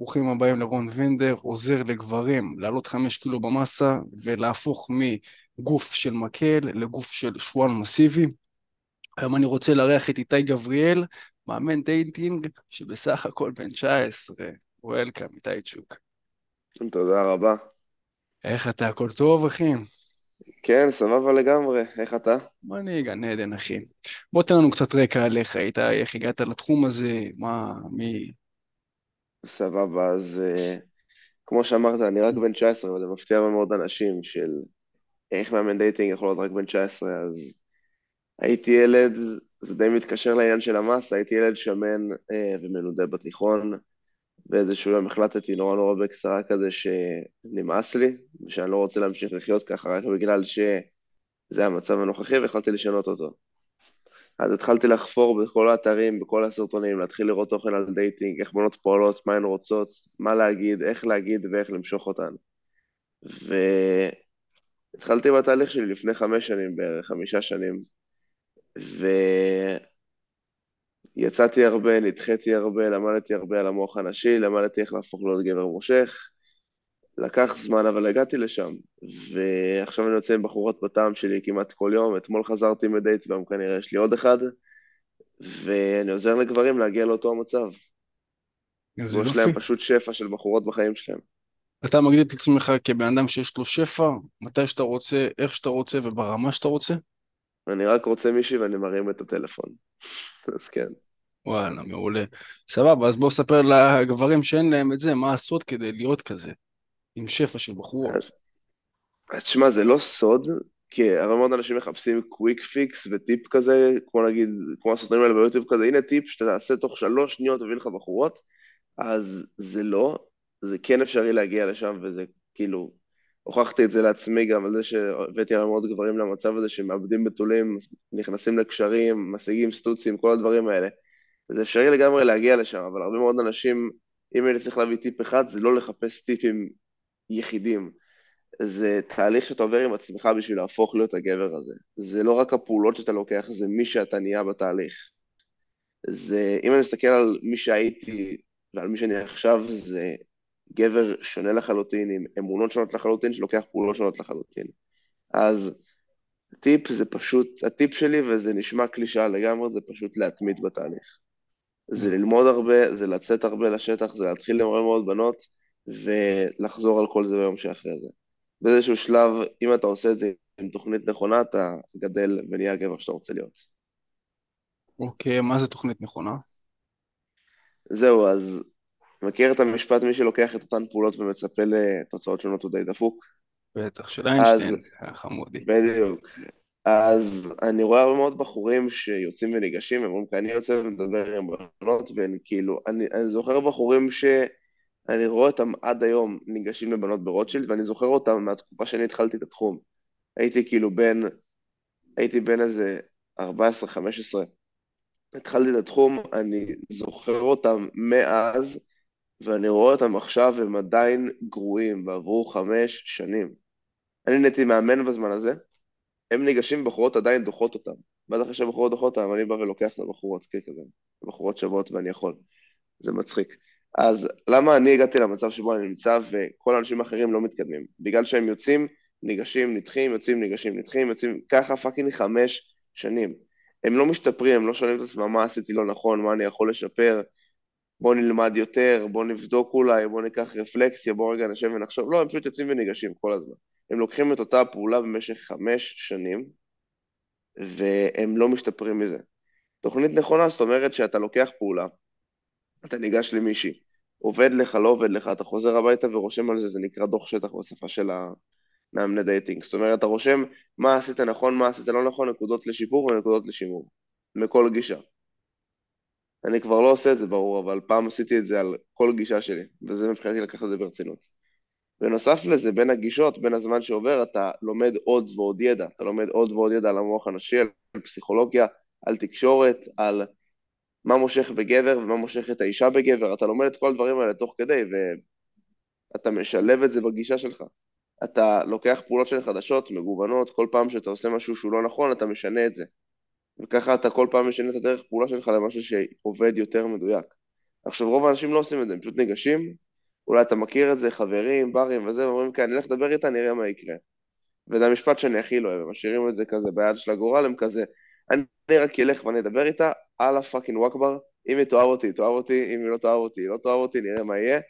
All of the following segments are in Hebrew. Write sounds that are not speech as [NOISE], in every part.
ברוכים הבאים לרון וינדר, עוזר לגברים לעלות חמש קילו במסה ולהפוך מגוף של מקל לגוף של שועל מסיבי. היום אני רוצה לארח את איתי גבריאל, מאמן dating שבסך הכל בן 19. welcome, איתי צ'וק. תודה רבה. איך אתה? הכל טוב, אחי? כן, סבבה לגמרי. איך אתה? אני גן עדן, אחי. בוא תן לנו קצת רקע עליך, איתי, איך הגעת לתחום הזה, מה, מי... סבבה, אז uh, כמו שאמרת, אני רק בן 19, וזה מפתיע מאוד אנשים של איך מאמן dating יכול להיות רק בן 19, אז הייתי ילד, זה די מתקשר לעניין של המסה, הייתי ילד שמן uh, ומנודה בתיכון, באיזשהו יום החלטתי נורא נורא בקצרה כזה שנמאס לי, ושאני לא רוצה להמשיך לחיות ככה רק בגלל שזה המצב הנוכחי והחלטתי לשנות אותו. אז התחלתי לחפור בכל האתרים, בכל הסרטונים, להתחיל לראות תוכן על dating, איך בנות פועלות, מה הן רוצות, מה להגיד, איך להגיד ואיך למשוך אותן. והתחלתי בתהליך שלי לפני חמש שנים בערך, חמישה שנים, ויצאתי הרבה, נדחיתי הרבה, למדתי הרבה על המוח הנשי, למדתי איך להפוך להיות גבר מושך. לקח זמן, אבל הגעתי לשם, ועכשיו אני יוצא עם בחורות בטעם שלי כמעט כל יום, אתמול חזרתי מדייט, והיום כנראה יש לי עוד אחד, ואני עוזר לגברים להגיע לאותו המצב. איזה יופי. יש להם פשוט שפע של בחורות בחיים שלהם. אתה מגדיר את עצמך כבן אדם שיש לו שפע, מתי שאתה רוצה, איך שאתה רוצה וברמה שאתה רוצה? אני רק רוצה מישהי ואני מרים את הטלפון. [LAUGHS] אז כן. וואלה, מעולה. סבבה, אז בוא ספר לגברים שאין להם את זה, מה לעשות כדי להיות כזה. עם שפע של בחורות. אז תשמע, זה לא סוד, כי הרבה מאוד אנשים מחפשים quick fix וטיפ כזה, כמו נגיד, כמו הסרטונים האלה ביוטיוב כזה, הנה טיפ שאתה תעשה תוך שלוש שניות תביא לך בחורות, אז זה לא, זה כן אפשרי להגיע לשם, וזה כאילו, הוכחתי את זה לעצמי גם על זה שהבאתי הרבה מאוד גברים למצב הזה שמאבדים בתולים, נכנסים לקשרים, משיגים סטוצים, כל הדברים האלה. זה אפשרי לגמרי להגיע לשם, אבל הרבה מאוד אנשים, אם אני צריך להביא טיפ אחד, זה לא לחפש טיפים יחידים. זה תהליך שאתה עובר עם עצמך בשביל להפוך להיות הגבר הזה. זה לא רק הפעולות שאתה לוקח, זה מי שאתה נהיה בתהליך. זה, אם אני מסתכל על מי שהייתי ועל מי שאני עכשיו, זה גבר שונה לחלוטין, עם אמונות שונות לחלוטין, שלוקח פעולות שונות לחלוטין. אז טיפ זה פשוט, הטיפ שלי, וזה נשמע קלישאה לגמרי, זה פשוט להתמיד בתהליך. זה ללמוד הרבה, זה לצאת הרבה לשטח, זה להתחיל עם הרבה מאוד בנות, ולחזור על כל זה ביום שאחרי זה. באיזשהו שלב, אם אתה עושה את זה עם תוכנית נכונה, אתה גדל ונהיה הגבר שאתה רוצה להיות. אוקיי, מה זה תוכנית נכונה? זהו, אז מכיר את המשפט מי שלוקח את אותן פעולות ומצפה לתוצאות שונות הוא די דפוק? בטח, של איינשטיין, חמודי. בדיוק. אז אני רואה הרבה מאוד בחורים שיוצאים וניגשים, הם אומרים, כי אני יוצא ומדבר עם בנות, ואני כאילו, אני, אני זוכר בחורים ש... אני רואה אותם עד היום ניגשים לבנות ברוטשילד, ואני זוכר אותם מהתקופה שאני התחלתי את התחום. הייתי כאילו בן, הייתי בן איזה 14-15. התחלתי את התחום, אני זוכר אותם מאז, ואני רואה אותם עכשיו, הם עדיין גרועים, ועברו חמש שנים. אני נהייתי מאמן בזמן הזה, הם ניגשים, בחורות עדיין דוחות אותם. ואז אחרי שהבחורות דוחות אותם, אני בא ולוקח את הבחורות ככזה. הבחורות שוות ואני יכול. זה מצחיק. אז למה אני הגעתי למצב שבו אני נמצא וכל האנשים האחרים לא מתקדמים? בגלל שהם יוצאים, ניגשים, נדחים, יוצאים, ניגשים, נדחים, יוצאים, ככה פאקינג חמש שנים. הם לא משתפרים, הם לא שואלים את עצמם מה עשיתי לא נכון, מה אני יכול לשפר, בוא נלמד יותר, בוא נבדוק אולי, בוא ניקח רפלקציה, בוא רגע נשב ונחשוב, לא, הם פשוט יוצאים וניגשים כל הזמן. הם לוקחים את אותה פעולה במשך חמש שנים, והם לא משתפרים מזה. תוכנית נכונה, זאת אומרת שאתה לוקח פעולה, אתה ניגש למישהי, עובד לך, לא עובד לך, אתה חוזר הביתה ורושם על זה, זה נקרא דוח שטח בשפה של המאמני dating. זאת אומרת, אתה רושם מה עשית נכון, מה עשית לא נכון, נקודות לשיפור ונקודות לשימור, מכל גישה. אני כבר לא עושה את זה, ברור, אבל פעם עשיתי את זה על כל גישה שלי, וזה מבחינתי לקחת את זה ברצינות. בנוסף לזה, בין הגישות, בין הזמן שעובר, אתה לומד עוד ועוד ידע. אתה לומד עוד ועוד ידע על המוח הנשי, על פסיכולוגיה, על תקשורת, על מה מושך בגבר ומה מושך את האישה בגבר, אתה לומד את כל הדברים האלה תוך כדי, ואתה משלב את זה בגישה שלך. אתה לוקח פעולות של חדשות, מגוונות, כל פעם שאתה עושה משהו שהוא לא נכון, אתה משנה את זה. וככה אתה כל פעם משנה את הדרך פעולה שלך למשהו שעובד יותר מדויק. עכשיו, רוב האנשים לא עושים את זה, הם פשוט ניגשים, אולי אתה מכיר את זה, חברים, ברים וזה, ואומרים, כן, אני אלך לדבר איתה, נראה מה יקרה. וזה המשפט שאני הכי לא אוהב, משאירים את זה כזה ביד של הגורל, הם כזה, אני רק אלך ואני אדבר איתה, אללה fucking וואכבר, אם היא תאהב אותי, תאהב אותי, אם היא לא תאהב אותי, לא תאהב אותי, נראה מה יהיה.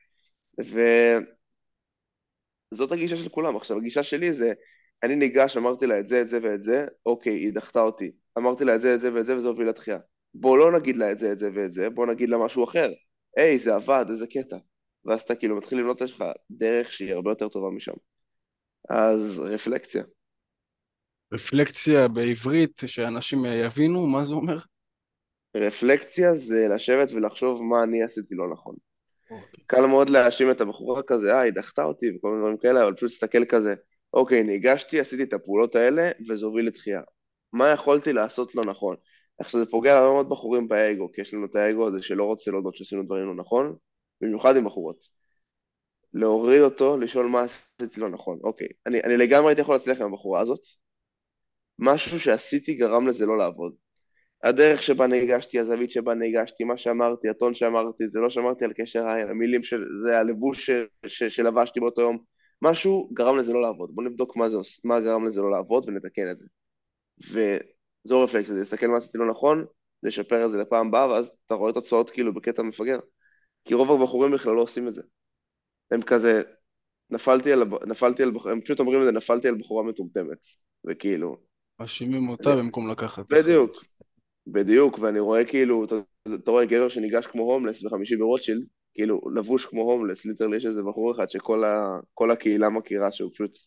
וזאת הגישה של כולם. עכשיו, הגישה שלי זה, אני ניגש, אמרתי לה את זה, את זה ואת זה, אוקיי, היא דחתה אותי. אמרתי לה את זה, את זה ואת זה, וזה הוביל לתחייה. בוא לא נגיד לה את זה, את זה ואת זה, בוא נגיד לה משהו אחר. היי, זה עבד, איזה קטע. ואז אתה כאילו מתחיל לבנות לך דרך שהיא הרבה יותר טובה משם. אז רפלקציה. רפלקציה בעברית, שאנשים יבינו, מה זה אומר? רפלקציה זה לשבת ולחשוב מה אני עשיתי לא נכון. אוקיי. קל מאוד להאשים את הבחורה כזה, אה, היא דחתה אותי וכל מיני דברים כאלה, אבל פשוט תסתכל כזה, אוקיי, ניגשתי, עשיתי את הפעולות האלה, וזה הוביל לתחייה. מה יכולתי לעשות לא נכון? עכשיו זה פוגע להרבה מאוד בחורים באגו, כי יש לנו את האגו הזה שלא רוצה להודות שעשינו דברים לא נכון, במיוחד עם בחורות. להוריד אותו, לשאול מה עשיתי לא נכון. אוקיי, אני, אני לגמרי הייתי יכול להצליח עם הבחורה הזאת. משהו שעשיתי גרם לזה לא לעבוד. הדרך שבה ניגשתי, הזווית שבה ניגשתי, מה שאמרתי, הטון שאמרתי, זה לא שאמרתי על קשר עין, המילים של... זה הלבוש ש, ש, שלבשתי באותו יום, משהו גרם לזה לא לעבוד. בואו נבדוק מה, זה, מה גרם לזה לא לעבוד ונתקן את זה. וזו רפלקסיה, זה להסתכל מה עשיתי לא נכון, לשפר את זה לפעם הבאה, ואז אתה רואה תוצאות כאילו בקטע מפגר. כי רוב הבחורים בכלל לא עושים את זה. הם כזה, נפלתי על, נפלתי על, הם פשוט אומרים את זה, נפלתי על בחורה מטומטמת, וכאילו... מאשימים אותה במקום לקחת. בדיוק, בדיוק, ואני רואה כאילו, אתה, אתה רואה גבר שניגש כמו הומלס בחמישי ברוטשילד, כאילו לבוש כמו הומלס, literally יש איזה בחור אחד שכל ה, הקהילה מכירה שהוא פשוט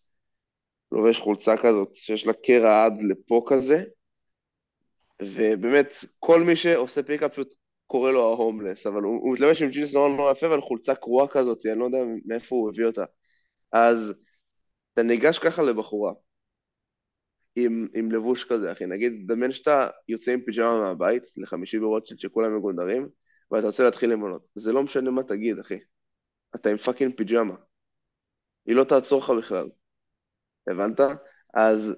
לובש חולצה כזאת שיש לה קרע עד לפה כזה, ובאמת כל מי שעושה pickup פשוט קורא לו ההומלס, אבל הוא, הוא מתלבש עם ג'ינס נורא נורא יפה ועל חולצה קרועה כזאת, אני לא יודע מאיפה הוא הביא אותה. אז אתה ניגש ככה לבחורה, עם, עם לבוש כזה, אחי. נגיד, דמיין שאתה יוצא עם פיג'מה מהבית, לחמישי ברוטשילד שכולם מגונדרים, ואתה רוצה להתחיל למנות. זה לא משנה מה תגיד, אחי. אתה עם fucking פיג'מה. היא לא תעצור לך בכלל. הבנת? אז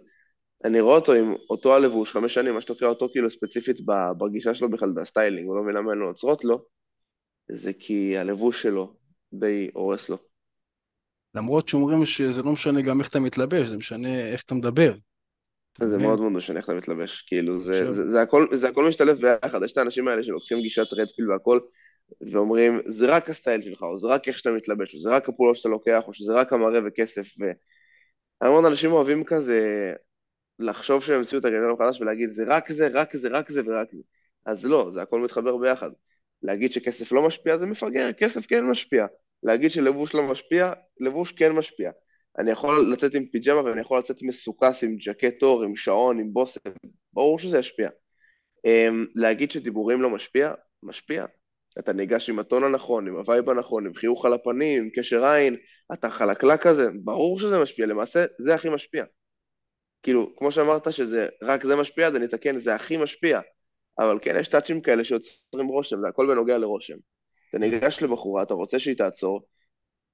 אני רואה אותו עם אותו הלבוש, חמש שנים, מה שתוקע אותו כאילו ספציפית בגישה שלו בכלל, ב styling, הוא לא מבין למה הן לא עוצרות לו, זה כי הלבוש שלו די הורס לו. למרות שאומרים שזה לא משנה גם איך אתה מתלבש, זה משנה איך אתה מדבר. זה מאוד מאוד משנה איך אתה מתלבש, כאילו, זה, זה, זה, הכל, זה הכל משתלב ביחד, יש את האנשים האלה שלוקחים גישת red pill והכל, ואומרים, זה רק הסטייל שלך, או זה רק איך שאתה מתלבש, או זה רק הפעולות שאתה לוקח, או שזה רק המראה וכסף, והמון אנשים אוהבים כזה לחשוב שהם המציאו את הגנרל החדש ולהגיד, זה רק זה, רק זה, רק זה ורק זה. אז לא, זה הכל מתחבר ביחד. להגיד שכסף לא משפיע זה מפגר, כסף כן משפיע. להגיד שלבוש לא משפיע, לבוש כן משפיע. אני יכול לצאת עם פיג'מה ואני יכול לצאת מסוכס עם ג'קט אור, עם שעון, עם בושם, ברור שזה ישפיע. Um, להגיד שדיבורים לא משפיע, משפיע. אתה ניגש עם הטון הנכון, עם ה vibe הנכון, עם חיוך על הפנים, עם קשר עין, אתה חלקלק כזה, ברור שזה משפיע, למעשה זה הכי משפיע. כאילו, כמו שאמרת שזה רק זה משפיע, אז אני אתקן, זה הכי משפיע. אבל כן, יש טאצ'ים כאלה שיוצרים רושם, זה הכל בנוגע לרושם. אתה ניגש לבחורה, אתה רוצה שהיא תעצור,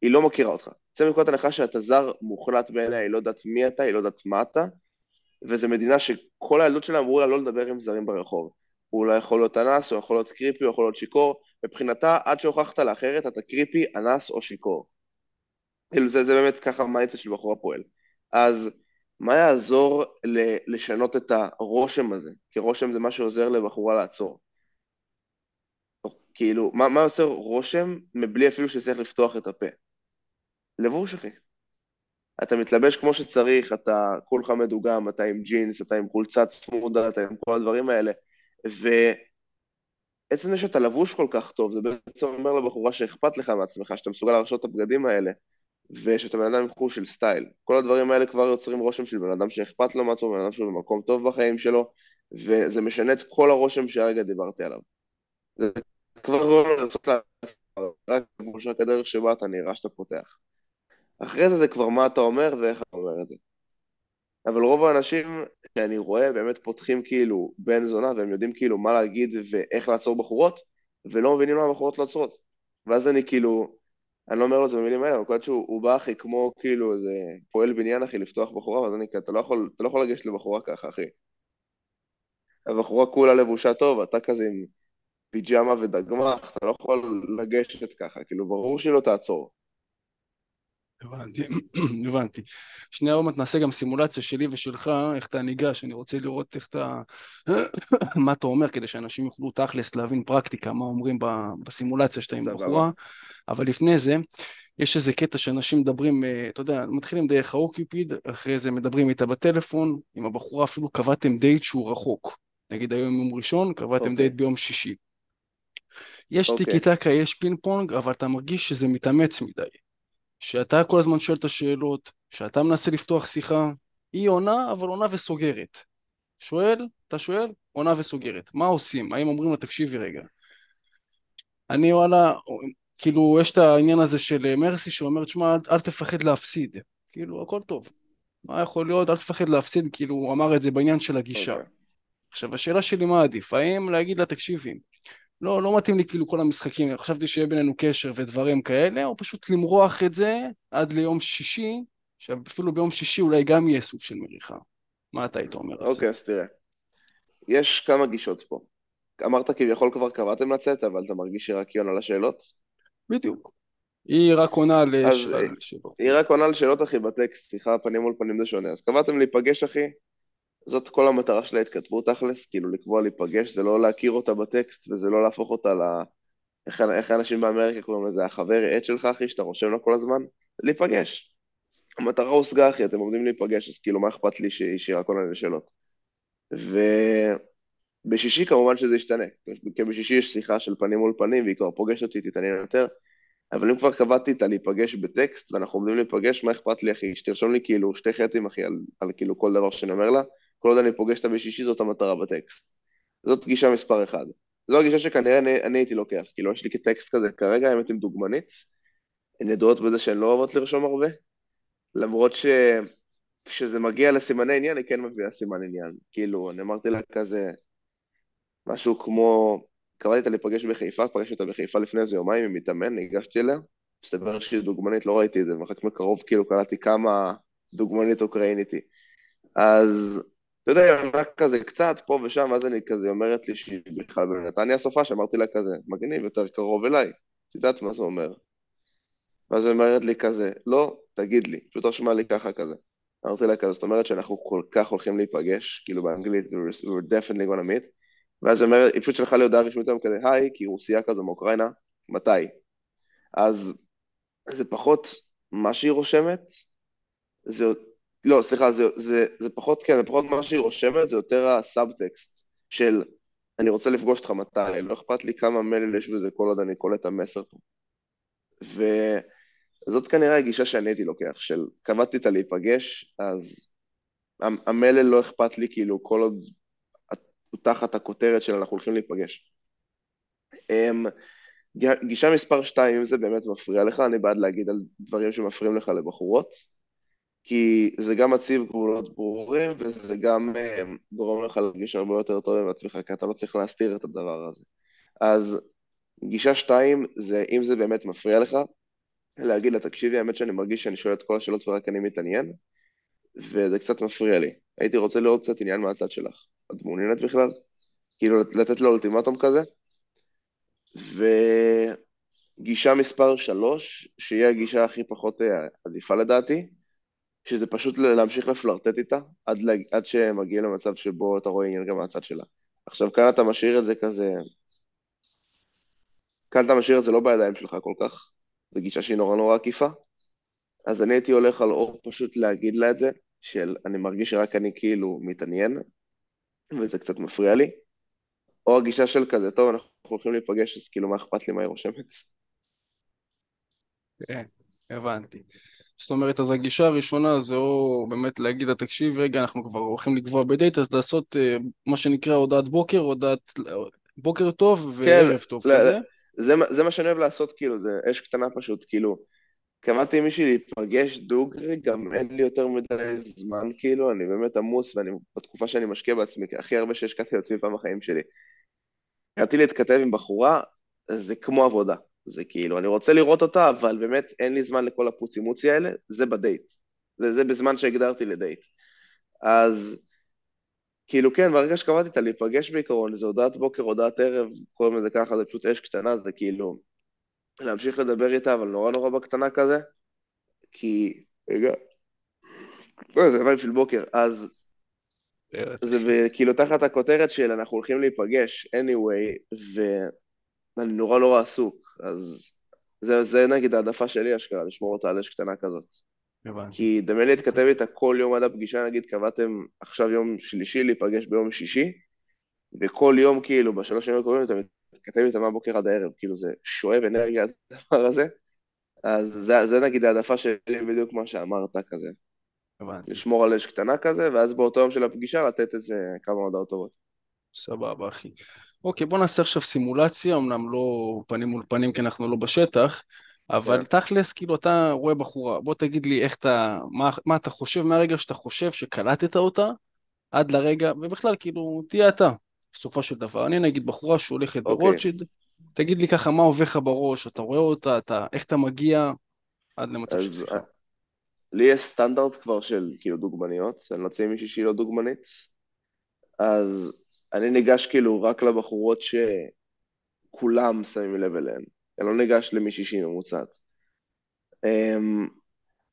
היא לא מכירה אותך. צא מנקודת הנחה שאתה זר מוחלט בעיניה, היא לא יודעת מי אתה, היא לא יודעת מה אתה, וזו מדינה שכל הילדות שלה אמרו לה לא לדבר עם זרים ברחוב. הוא אולי יכול להיות אנס, הוא יכול להיות קריפי, הוא יכול להיות שיכור, מבחינתה, עד שהוכחת לאחרת, אתה קריפי, אנס או שיכור. כאילו זה, זה באמת ככה המייצה של בחורה פועל. אז מה יעזור לשנות את הרושם הזה? כי רושם זה מה שעוזר לבחורה לעצור. כאילו, מה, מה עושה רושם מבלי אפילו שצריך לפתוח את הפה? לבוש, אחי. אתה מתלבש כמו שצריך, אתה כולך מדוגם, אתה עם ג'ינס, אתה עם חולצה צמודה, אתה עם כל הדברים האלה, ועצם זה שאתה לבוש כל כך טוב, זה בעצם אומר לבחורה שאכפת לך מעצמך, שאתה מסוגל להרשות את הבגדים האלה, ושאתה בן אדם עם חוש של סטייל. כל הדברים האלה כבר יוצרים רושם של בן אדם שאכפת לו מעצמו, בן אדם שהוא במקום טוב בחיים שלו, וזה משנה את כל הרושם שהרגע דיברתי עליו. זה כבר גורם לרצות רק לבוש רק שבה אתה נראה שאתה פותח. אחרי זה זה כבר מה אתה אומר ואיך אתה אומר את זה. אבל רוב האנשים שאני רואה באמת פותחים כאילו בן זונה והם יודעים כאילו מה להגיד ואיך לעצור בחורות ולא מבינים למה בחורות לא עוצרות. ואז אני כאילו, אני לא אומר לו את זה במילים האלה, אבל קודם שהוא בא אחי כמו כאילו איזה פועל בניין אחי לפתוח בחורה, ואז אני כאילו, אתה לא יכול, אתה לא יכול לגשת לבחורה ככה אחי. הבחורה כולה לבושה טוב, אתה כזה עם פיג'מה ודגמח, אתה לא יכול לגשת ככה, כאילו ברור שהיא לא תעצור. הבנתי, [CLEARS THROAT] הבנתי. שנייה עוד מעט נעשה גם סימולציה שלי ושלך, איך אתה ניגש, אני רוצה לראות איך אתה, [CLEARS THROAT] מה אתה אומר, כדי שאנשים יוכלו תכלס להבין פרקטיקה, מה אומרים בסימולציה שאתה עם בחורה, אבל לפני זה, יש איזה קטע שאנשים מדברים, אה, אתה יודע, מתחילים דרך האוקיופיד, אחרי זה מדברים איתה בטלפון, עם הבחורה אפילו קבעתם דייט שהוא רחוק. נגיד היום יום ראשון, קבעתם okay. אוקיי. דייט ביום שישי. יש okay. אוקיי. טיקי טקה, יש פינג פונג, אבל אתה מרגיש שזה מתאמץ מדי. שאתה כל הזמן שואל את השאלות, שאתה מנסה לפתוח שיחה, היא עונה, אבל עונה וסוגרת. שואל, אתה שואל, עונה וסוגרת. מה עושים? האם אומרים לה, תקשיבי רגע. אני וואלה, כאילו, יש את העניין הזה של מרסי שאומרת, שמע, אל, אל תפחד להפסיד. כאילו, הכל טוב. מה יכול להיות? אל תפחד להפסיד, כאילו, הוא אמר את זה בעניין של הגישה. Okay. אוקיי. עכשיו, השאלה שלי מה עדיף? האם להגיד לה, תקשיבי, לא, לא מתאים לי כאילו כל המשחקים, חשבתי שיהיה בינינו קשר ודברים כאלה, או פשוט למרוח את זה עד ליום שישי, שאפילו ביום שישי אולי גם יהיה סוג של מריחה. מה אתה היית אומר על זה? אוקיי, אז תראה. יש כמה גישות פה. אמרת כביכול כבר קבעתם לצאת, אבל אתה מרגיש שרק היא עונה לשאלות? בדיוק. היא רק עונה לשאלות. היא רק עונה לשאלות, אחי, בטקסט, שיחה פנים מול פנים זה שונה. אז קבעתם להיפגש, אחי, זאת כל המטרה של ההתכתבות תכלס, כאילו לקבוע להיפגש, זה לא להכיר אותה בטקסט וזה לא להפוך אותה ל... איך, איך אנשים באמריקה קוראים לזה, החבר עט שלך אחי, שאתה רושם לו כל הזמן, להיפגש. המטרה הושגה אחי, אתם עומדים להיפגש, אז כאילו מה אכפת לי שהיא רק עונה לשאלות. ובשישי כמובן שזה ישתנה, כי בשישי יש שיחה של פנים מול פנים והיא כבר פוגשת אותי, תתעניין יותר, אבל אם כבר קבעתי איתה להיפגש בטקסט ואנחנו עומדים להיפגש, מה אכפת לי אחי, שתרשום לי כאילו שתי חטאים אחי על, על כאילו כל דבר שאני אומר לה, כל עוד אני פוגש אותה בשישי זאת המטרה בטקסט. זאת גישה מספר אחד. זו הגישה שכנראה אני, אני הייתי לוקח, כאילו יש לי כטקסט כזה כרגע, האמת עם דוגמנית, הן ידועות בזה שהן לא אוהבות לרשום הרבה, למרות שכשזה מגיע לסימני עניין, היא כן מביאה סימן עניין. כאילו, אני אמרתי לה כזה, משהו כמו, קראתי אותה להיפגש בחיפה, פגשתי אותה בחיפה לפני איזה יומיים, היא מתאמן, ניגשתי אליה, מסתבר שהיא דוגמנית, לא ראיתי את זה, ואחר כך מקרוב כאילו קלטתי כמה דוגמנית אוקראינית היא. אז אתה יודע, היא רק כזה קצת פה ושם, ואז אני כזה אומרת לי שהיא בכלל בנתניה סופה, שאמרתי לה כזה, מגניב, יותר קרוב אליי, את יודעת מה זה אומר. ואז היא אומרת לי כזה, לא, תגיד לי, פשוט רשמה לי ככה כזה. אמרתי לה כזה, זאת אומרת שאנחנו כל כך הולכים להיפגש, כאילו באנגלית, we're definitely gonna meet, ואז היא אומרת, היא פשוט שלחה לי הודעה רשמית היום כזה, היי, כי היא רוסיה כזו מאוקראינה, מתי? אז זה פחות מה שהיא רושמת, זה לא, סליחה, זה, זה, זה פחות, כן, זה פחות מה שהיא רושמת, זה יותר הסאבטקסט של אני רוצה לפגוש אותך מתי, לא אכפת לי כמה מלל יש בזה כל עוד אני קולט את המסר פה. וזאת כנראה הגישה שאני הייתי לוקח, של קבעתי אותה להיפגש, אז המלל לא אכפת לי כאילו כל עוד הוא תחת הכותרת של אנחנו הולכים להיפגש. אמ, גישה מספר 2, אם זה באמת מפריע לך, אני בעד להגיד על דברים שמפריעים לך לבחורות. כי זה גם מציב גבולות ברורים, וזה גם uh, גורם לך להרגיש הרבה יותר טוב עם עצמך, כי אתה לא צריך להסתיר את הדבר הזה. אז גישה שתיים, זה אם זה באמת מפריע לך, להגיד לה, תקשיבי, האמת שאני מרגיש שאני שואל את כל השאלות ורק אני מתעניין, וזה קצת מפריע לי. הייתי רוצה לראות קצת עניין מהצד שלך. את מעוניינת בכלל? כאילו, לתת לו אולטימטום כזה? וגישה מספר שלוש, שהיא הגישה הכי פחות אה, עדיפה לדעתי, שזה פשוט להמשיך לפלרטט איתה, עד, עד שמגיע למצב שבו אתה רואה עניין גם מהצד שלה. עכשיו, כאן אתה משאיר את זה כזה... כאן אתה משאיר את זה לא בידיים שלך כל כך, זו גישה שהיא נורא נורא עקיפה. אז אני הייתי הולך על אור פשוט להגיד לה את זה, של אני מרגיש שרק אני כאילו מתעניין, וזה קצת מפריע לי. או הגישה של כזה, טוב, אנחנו הולכים להיפגש, אז כאילו מה אכפת לי מה היא רושמת? כן, הבנתי. זאת אומרת, אז הגישה הראשונה זה או באמת להגיד לה, תקשיב, רגע, אנחנו כבר הולכים לקבוע בדייט, אז לעשות uh, מה שנקרא הודעת בוקר, הודעת בוקר טוב כן, וערב טוב לא, כזה. זה, זה מה שאני אוהב לעשות, כאילו, זה אש קטנה פשוט, כאילו, קבעתי עם מישהי להיפגש דוגרי, גם אין לי יותר מדי זמן, כאילו, אני באמת עמוס, ואני בתקופה שאני משקיע בעצמי, הכי הרבה שהשקעתי לעצמי פעם בחיים שלי. התחלתי להתכתב עם בחורה, זה כמו עבודה. זה כאילו, אני רוצה לראות אותה, אבל באמת אין לי זמן לכל הפוצי מוצי האלה, זה בדייט. זה, זה בזמן שהגדרתי לדייט. אז כאילו כן, ברגע שקבעתי אותה להיפגש בעיקרון, זה הודעת בוקר, הודעת ערב, קוראים לזה ככה, זה פשוט אש קטנה, זה כאילו להמשיך לדבר איתה, אבל נורא נורא בקטנה כזה, כי, רגע, לא, זה vibe של בוקר, אז זה כאילו תחת הכותרת של אנחנו הולכים להיפגש anyway, ואני נורא נורא עסוק, אז זה, זה נגיד העדפה שלי אשכרה, לשמור אותה על אש קטנה כזאת. הבנתי. כי דמיין לי להתכתב איתה כל יום עד הפגישה, נגיד קבעתם עכשיו יום שלישי להיפגש ביום שישי, וכל יום כאילו בשלוש ימים הקרובים אתה מתכתב איתה מהבוקר עד הערב, כאילו זה שואב אנרגיה הדבר הזה, אז זה, זה נגיד העדפה שלי בדיוק מה שאמרת כזה. הבנתי. לשמור על אש קטנה כזה, ואז באותו יום של הפגישה לתת איזה כמה הודעות טובות. סבבה, אחי. אוקיי, בוא נעשה עכשיו סימולציה, אמנם לא פנים מול פנים כי אנחנו לא בשטח, אבל. כן. תכלס, כאילו, אתה רואה בחורה, בוא תגיד לי איך אתה, מה, מה אתה חושב מהרגע שאתה חושב שקלטת אותה, עד לרגע, ובכלל, כאילו, תהיה אתה, בסופו של דבר. אני נגיד בחורה שהולכת. אוקיי. ברולשיד, תגיד לי ככה, מה עובר לך בראש, אתה רואה אותה, אתה, איך אתה מגיע עד למצב של שיחה. לי יש סטנדרט כבר של כאילו דוגמניות, אני לא צריך מישהי שהיא לא דוגמנית, אז אני ניגש כאילו רק לבחורות שכולם שמים לב אליהן, אני לא ניגש למישהי שהיא ממוצעת. אמ,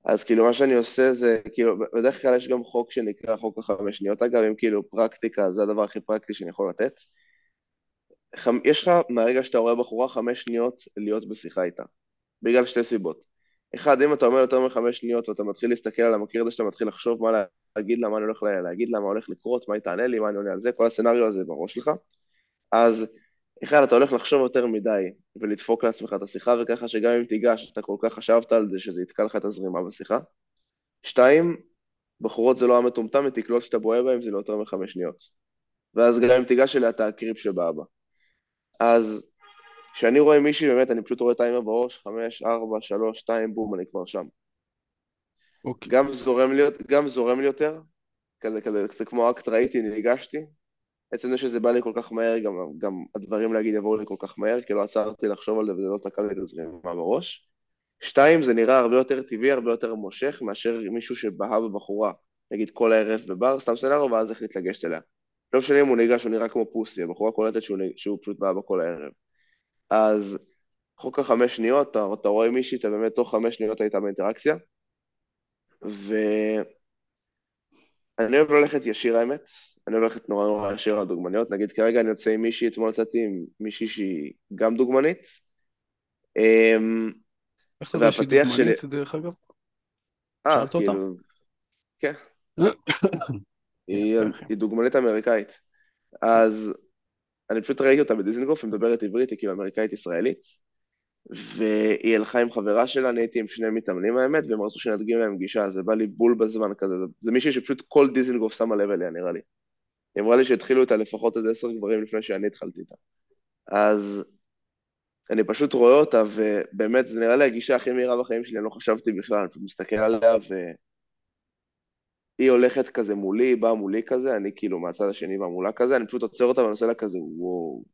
אז כאילו מה שאני עושה זה, כאילו, בדרך כלל יש גם חוק שנקרא חוק החמש שניות, אגב, אם כאילו פרקטיקה זה הדבר הכי פרקטי שאני יכול לתת. יש לך מהרגע שאתה רואה בחורה חמש שניות להיות בשיחה איתה, בגלל שתי סיבות. אחד, אם אתה אומר יותר מחמש שניות ואתה מתחיל להסתכל על המכיר הזה שאתה מתחיל לחשוב מה להגיד לה, מה אני הולך להגיד לה, מה הולך לקרות, מה היא תענה לי, מה אני עונה על זה, כל הסצנריו הזה בראש שלך, אז אחד, אתה הולך לחשוב יותר מדי ולדפוק לעצמך את השיחה, וככה שגם אם תיגש, אתה כל כך חשבת על זה שזה יתקע לך את הזרימה בשיחה. שתיים, בחורות זה לא המטומטם, ותקלוט שאתה בוהה בהם זה לא יותר מחמש שניות. ואז גם אם תיגש אליה, אתה הקריפ שבא בה. אז כשאני רואה מישהי, באמת, אני פשוט רואה טיימר בראש, חמש, ארבע, שלוש, שתיים, בום, אני כבר שם. אוקיי. גם זורם לי, גם זורם לי יותר, כזה, כזה, זה כמו אקט ראיתי, ניגשתי. עצם זה שזה בא לי כל כך מהר, גם, גם הדברים להגיד יבואו לי כל כך מהר, כי לא עצרתי לחשוב על זה וזה לא תקע לי את הזרימה בראש. שתיים, זה נראה הרבה יותר טבעי, הרבה יותר מושך, מאשר מישהו שבהה בבחורה, נגיד כל הערב בבר, סתם סצנריו, ואז החליט לגשת אליה. לא משנה אם הוא ניגש, הוא נראה כמו פוסי, הבחורה קולטת שהוא, שהוא פשוט בא בכל הערב. אז חוק החמש שניות, אתה, אתה רואה מישהי, אתה באמת תוך חמש שניות היית באינטראקציה, ואני אוהב ללכת ישיר האמת, אני אוהב ללכת נורא נורא ישיר על דוגמניות, נגיד כרגע אני יוצא עם מישהי, אתמול יצאתי עם מישהי שהיא גם דוגמנית. אמ, איך זה שהיא דוגמנית דרך אגב? אה, כאילו, כן. [COUGHS] היא דוגמנית אמריקאית. אז אני פשוט ראיתי אותה בדיזנגוף, היא מדברת עברית, היא כאילו אמריקאית ישראלית, והיא הלכה עם חברה שלה, אני הייתי עם שני מתאמנים האמת, והם רצו שנדגים להם פגישה, זה בא לי בול בזמן כזה, זה, זה מישהי שפשוט כל דיזנגוף שמה לב אליה נראה לי. היא אמרה לי שהתחילו איתה לפחות איזה עשר גברים לפני שאני התחלתי איתה. אז אני פשוט רואה אותה, ובאמת, זה נראה לי הגישה הכי מהירה בחיים שלי, אני לא חשבתי בכלל, אני פשוט מסתכל עליה, ו... היא הולכת כזה מולי, היא באה מולי כזה, אני כאילו מהצד השני בא מולה כזה, אני פשוט עוצר אותה ואני עושה לה כזה, וואו.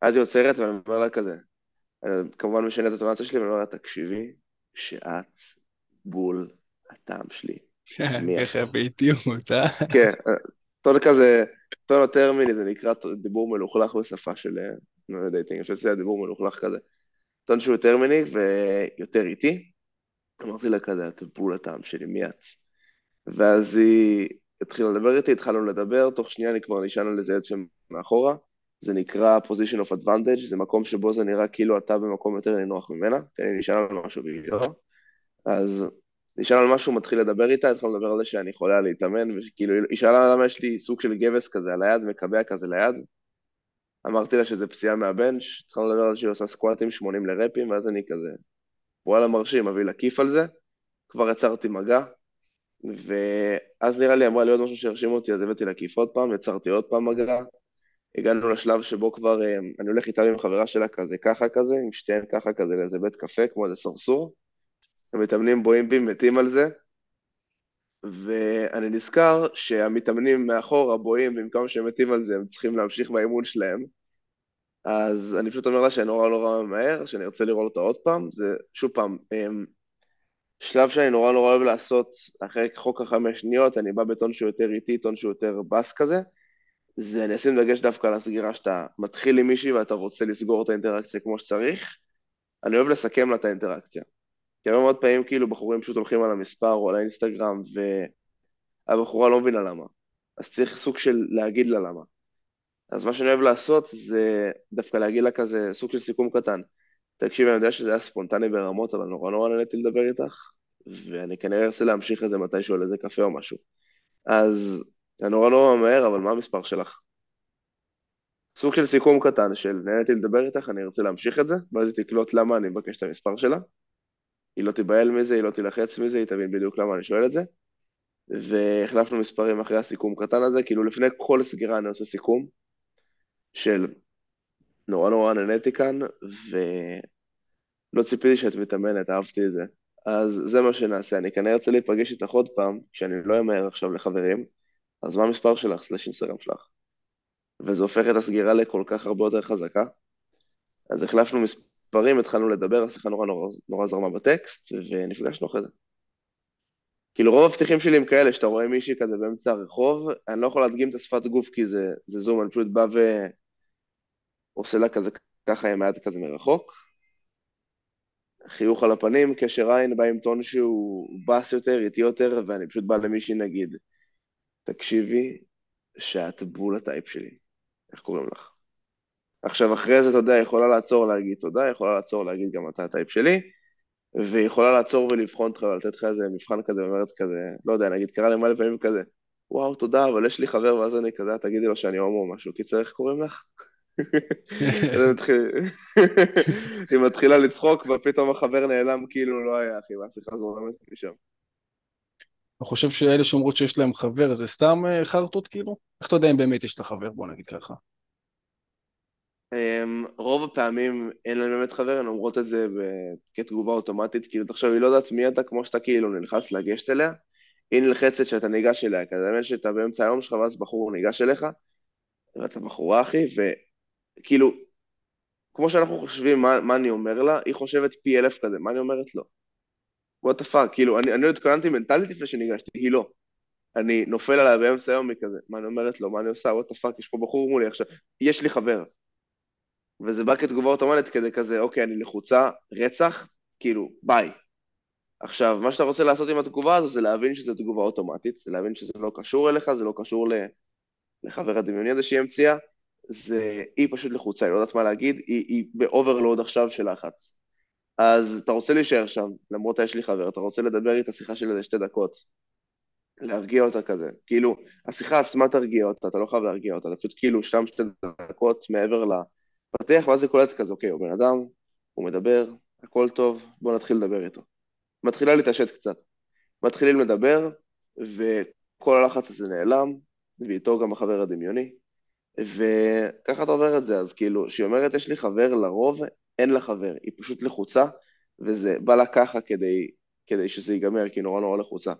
אז היא עוצרת ואני אומר לה כזה, אני כמובן משנה את האינטונציה שלי ואני אומר לה, תקשיבי, שאת בול הטעם שלי. כן, ככה באיטיות, אה? [LAUGHS] כן, טון כזה, טון יותר מיני, זה נקרא דיבור מלוכלך בשפה של אה, dating, אני חושב שזה דיבור מלוכלך כזה. טון שהוא יותר מיני ויותר איטי. אמרתי לה כזה, את בול הטעם שלי, מי את? ואז היא התחילה לדבר איתי, התחלנו לדבר, תוך שנייה אני כבר נשען על איזה עץ שמאחורה, זה נקרא position of advantage, זה מקום שבו זה נראה כאילו אתה במקום יותר נינוח ממנה, כי אני נשען על משהו בשבילו, אז נשאל על משהו, מתחיל לדבר איתה, התחלנו לדבר על זה שאני יכולה להתאמן, וכאילו, היא שאלה למה יש לי סוג של גבס כזה על היד, מקבע כזה ליד. אמרתי לה שזה פציעה מהבנץ', התחלנו לדבר על שהיא עושה סקואטים 80 לרפים, ואז אני כזה, וואלה מרשים, אביא לה כיף על זה, כבר יצרתי מגע, ואז נראה לי אמרה לי עוד משהו שהרשים אותי, אז הבאתי לה כיף עוד פעם, יצרתי עוד פעם מגע, הגענו לשלב שבו כבר אה, אני הולך איתה עם חברה שלה כזה ככה כזה, עם שתיהן ככה כזה לאיזה בית קפה, כמו איזה סרסור, המתאמנים בואים בי, מתים על זה, ואני נזכר שהמתאמנים מאחורה בואים, במקום שהם מתים על זה, הם צריכים להמשיך באימון שלהם, אז אני פשוט אומר לה שאני נורא נורא ממהר, שאני ארצה לראות אותה עוד פעם, זה שוב פעם, אמ, שלב שאני נורא נורא אוהב לעשות אחרי חוק החמש שניות, אני בא בטון שהוא יותר איטי, טון שהוא יותר בס כזה, זה אני אשים דגש דווקא על הסגירה שאתה מתחיל עם מישהי ואתה רוצה לסגור את האינטראקציה כמו שצריך, אני אוהב לסכם לה את האינטראקציה. כי הרבה מאוד פעמים כאילו בחורים פשוט הולכים על המספר או על האינסטגרם והבחורה לא מבינה למה. אז צריך סוג של להגיד לה למה. אז מה שאני אוהב לעשות זה דווקא להגיד לה כזה סוג של סיכום קטן. תקשיבי, אני יודע שזה היה ספונטני ברמות, אבל נורא נורא נהניתי לדבר איתך, ואני כנראה ארצה להמשיך את זה מתישהו על איזה קפה או משהו. אז אני נורא נורא מהר, אבל מה המספר שלך? סוג של סיכום קטן של נהניתי לדבר איתך, אני ארצה להמשיך את זה, ואז היא תקלוט למה אני מבקש את המספר שלה. היא לא תיבהל מזה, היא לא תילחץ מזה, היא תבין בדיוק למה אני שואל את זה. והחלפנו מספרים אחרי הסיכום קטן הזה, כאילו לפני כל סגירה אני עושה סיכום של נורא נורא נהניתי כאן, ולא ציפיתי שאת מתאמנת, אהבתי את זה. אז זה מה שנעשה, אני כנראה ארצה להיפגש איתך עוד פעם, כשאני לא אמהר עכשיו לחברים, אז מה המספר שלך סלש אינסטגרם שלך? וזה הופך את הסגירה לכל כך הרבה יותר חזקה. אז החלפנו מספרים, התחלנו לדבר, השיחה נורא נורא, נורא זרמה בטקסט, ונפגשנו אחרי זה. כאילו רוב הפתיחים שלי הם כאלה, שאתה רואה מישהי כזה באמצע הרחוב, אני לא יכול להדגים את השפת גוף כי זה, זה זום, אני פשוט בא ועושה לה כזה ככה עם היד כזה מרחוק. חיוך על הפנים, קשר עין, בא עם טון שהוא בס יותר, איטי יותר, ואני פשוט בא למישהי נגיד, תקשיבי, שאת בול הטייפ שלי. איך קוראים לך? עכשיו, אחרי זה, אתה יודע, יכולה לעצור להגיד תודה, יכולה לעצור להגיד גם אתה הטייפ שלי, והיא יכולה לעצור ולבחון אותך ולתת לך איזה מבחן כזה, ואומרת כזה, לא יודע, נגיד, קרה לי מלא פעמים כזה, וואו, תודה, אבל יש לי חבר, ואז אני כזה, תגידי לו שאני הומו או משהו, קיצר, איך קוראים לך? היא מתחילה לצחוק, ופתאום החבר נעלם כאילו לא היה, אחי, והשיחה זורמת משם. אתה חושב שאלה שאומרות שיש להם חבר זה סתם אה, חרטות כאילו? איך אתה יודע אם באמת יש לך חבר? בוא נגיד ככה. Um, רוב הפעמים אין להם באמת חבר, הן אומרות את זה כתגובה אוטומטית, כאילו תחשוב, היא לא יודעת מי אתה כמו שאתה כאילו נלחץ לגשת אליה, היא נלחצת שאתה ניגש אליה, כזה באמת שאתה באמצע היום שלך ואז בחור ניגש אליך, ואתה בחורה אחי, וכאילו, כמו שאנחנו חושבים מה, מה אני אומר לה, היא חושבת פי אלף כזה, מה אני אומרת לו? what the fuck, כאילו, אני, אני לא התכוננתי מנטלית לפני שניגשתי, היא לא. אני נופל עליה באמצע היום מכזה, מה אני אומרת לו, מה אני עושה, what the fuck, יש פה בחור מולי עכשיו, יש לי חבר. וזה בא כתגובה אוטומטית כדי כזה, אוקיי, אני לחוצה, רצח, כאילו, ביי. עכשיו, מה שאתה רוצה לעשות עם התגובה הזו זה להבין שזו תגובה אוטומטית, זה להבין שזה לא קשור אליך, זה לא קשור לחבר הדמיוני הזה שהיא המציאה, זה, היא פשוט לחוצה, היא לא יודעת מה להגיד, היא, היא ב overload עכשיו של לחץ. אז אתה רוצה להישאר שם, למרות שיש לי חבר, אתה רוצה לדבר איתה שיחה של איזה שתי דקות, להרגיע אותה כזה, כאילו, השיחה עצמה תרגיע אותה, אתה לא חייב להרגיע אותה, אתה פשוט כאילו שם שתי דקות מעבר לפתח, ואז זה קולט כזה, אוקיי, הוא בן אדם, הוא מדבר, הכל טוב, בוא נתחיל לדבר איתו. מתחילה להתעשת קצת. מתחילים לדבר, וכל הלחץ הזה נעלם, ואיתו גם החבר הדמיוני, וככה אתה עובר את זה, אז כאילו, כשהיא אומרת יש לי חבר, לרוב אין לה חבר, היא פשוט לחוצה, וזה בא לה ככה כדי, כדי שזה ייגמר, כי היא נורא נורא לחוצה.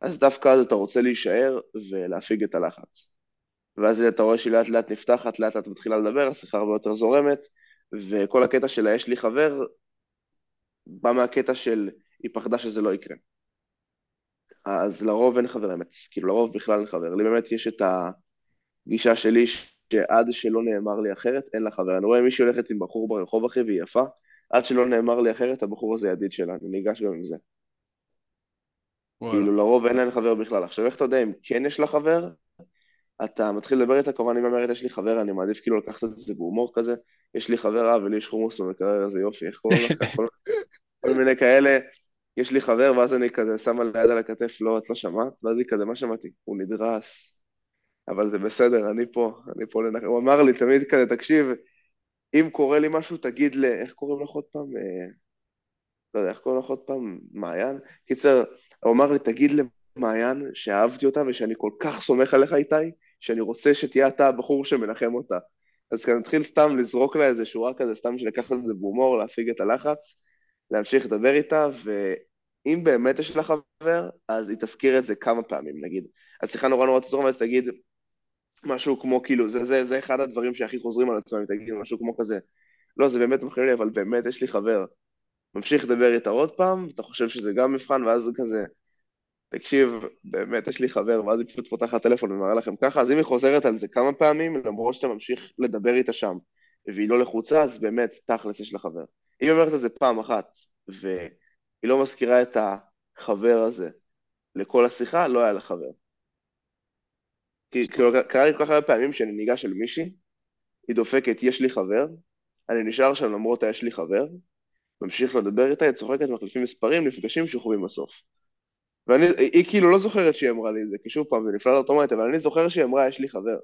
אז דווקא אז אתה רוצה להישאר ולהפיג את הלחץ. ואז אתה רואה שהיא לאט לאט נפתחת, לאט לאט מתחילה לדבר, השיחה הרבה יותר זורמת, וכל הקטע של ה"יש לי חבר" בא מהקטע של היא פחדה שזה לא יקרה. אז לרוב אין חבר אמת, כאילו לרוב בכלל אין חבר. לי באמת יש את הגישה שלי שעד שלא נאמר לי אחרת, אין לה חבר. אני רואה מישהי הולכת עם בחור ברחוב אחי והיא יפה, עד שלא נאמר לי אחרת, הבחור הזה ידיד שלה, אני ניגש גם עם זה. כאילו לרוב אין להם חבר בכלל. עכשיו איך אתה יודע אם כן יש לה חבר? אתה מתחיל לדבר איתה, כמובן אם אומרת יש לי חבר, אני מעדיף כאילו לקחת את זה בהומור כזה, יש לי חברה ולי יש חומוס במקרר, איזה יופי, איך קוראים לך? [LAUGHS] כל מיני כאלה, יש לי חבר, ואז אני כזה שם על היד על הכתף, לא, את לא שמעת? ואז היא כזה, מה שמעתי? הוא נדרס. אבל זה בסדר, אני פה, אני פה לנחם. הוא אמר לי תמיד כזה, תקשיב, אם קורה לי משהו, תגיד ל... איך קוראים לך עוד פעם? אה... לא יודע, איך קוראים לך עוד פעם? מעיין? קיצר, הוא אמר לי, תגיד למעיין שאהבתי אותה ושאני כל כך סומך עליך איתי, שאני רוצה שתהיה אתה הבחור שמנחם אותה. אז כאן נתחיל סתם לזרוק לה איזה שורה כזה, סתם שלקחת את זה בהומור, להפיג את הלחץ, להמשיך לדבר איתה, ואם באמת יש לה חבר, אז היא תזכיר את זה כמה פעמים, נגיד. השיחה נורא נורא תזרום, אז תגיד משהו כמו, כאילו, זה, זה, זה אחד הדברים שהכי חוזרים על עצמם, תגיד משהו כמו כזה, לא, זה באמת מפחיד לי, אבל באמת יש לי חבר. ממשיך לדבר איתה עוד פעם, אתה חושב שזה גם מבחן, ואז זה כזה, תקשיב, באמת יש לי חבר, ואז היא פשוט פותחת טלפון ומראה לכם ככה, אז אם היא חוזרת על זה כמה פעמים, למרות שאתה ממשיך לדבר איתה שם, והיא לא לחוצה, אז באמת, תכלס יש לה חבר. אם היא אומרת את זה פעם אחת, היא לא מזכירה את החבר הזה לכל השיחה, לא היה לה חבר. כי כאילו, קרה לי כל כך הרבה פעמים שאני ניגש אל מישהי, היא דופקת, יש לי חבר, אני נשאר שם למרות היש לי חבר, ממשיך לדבר איתה, היא צוחקת, מחליפים מספרים, נפגשים, שוכבים בסוף. והיא כאילו לא זוכרת שהיא אמרה לי את זה, כי שוב פעם, זה נפלא לאוטומט, אבל אני זוכר שהיא אמרה, יש לי חבר.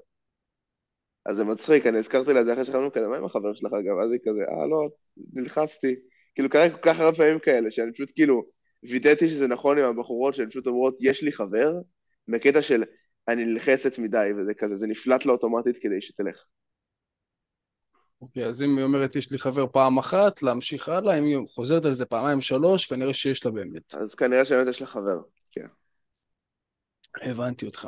אז זה מצחיק, אני הזכרתי לה את זה אחרי שחלמנו כזה, מה עם החבר שלך אגב? אז היא כזה, אה, לא, נלחצתי. כאילו, קרה כל כך הרבה פעמים כאלה, שאני פשוט כאילו, וידאתי שזה נכון עם הבחורות, שהן פשוט אומרות, יש לי חבר, בקטע של אני נלחצת מדי, וזה כזה, זה נפלט לה אוטומטית כדי שתלך. אוקיי, אז אם היא אומרת יש לי חבר פעם אחת, להמשיך הלאה, אם היא חוזרת על זה פעמיים שלוש, כנראה שיש לה באמת. אז כנראה שבאמת יש לה חבר, כן. הבנתי אותך.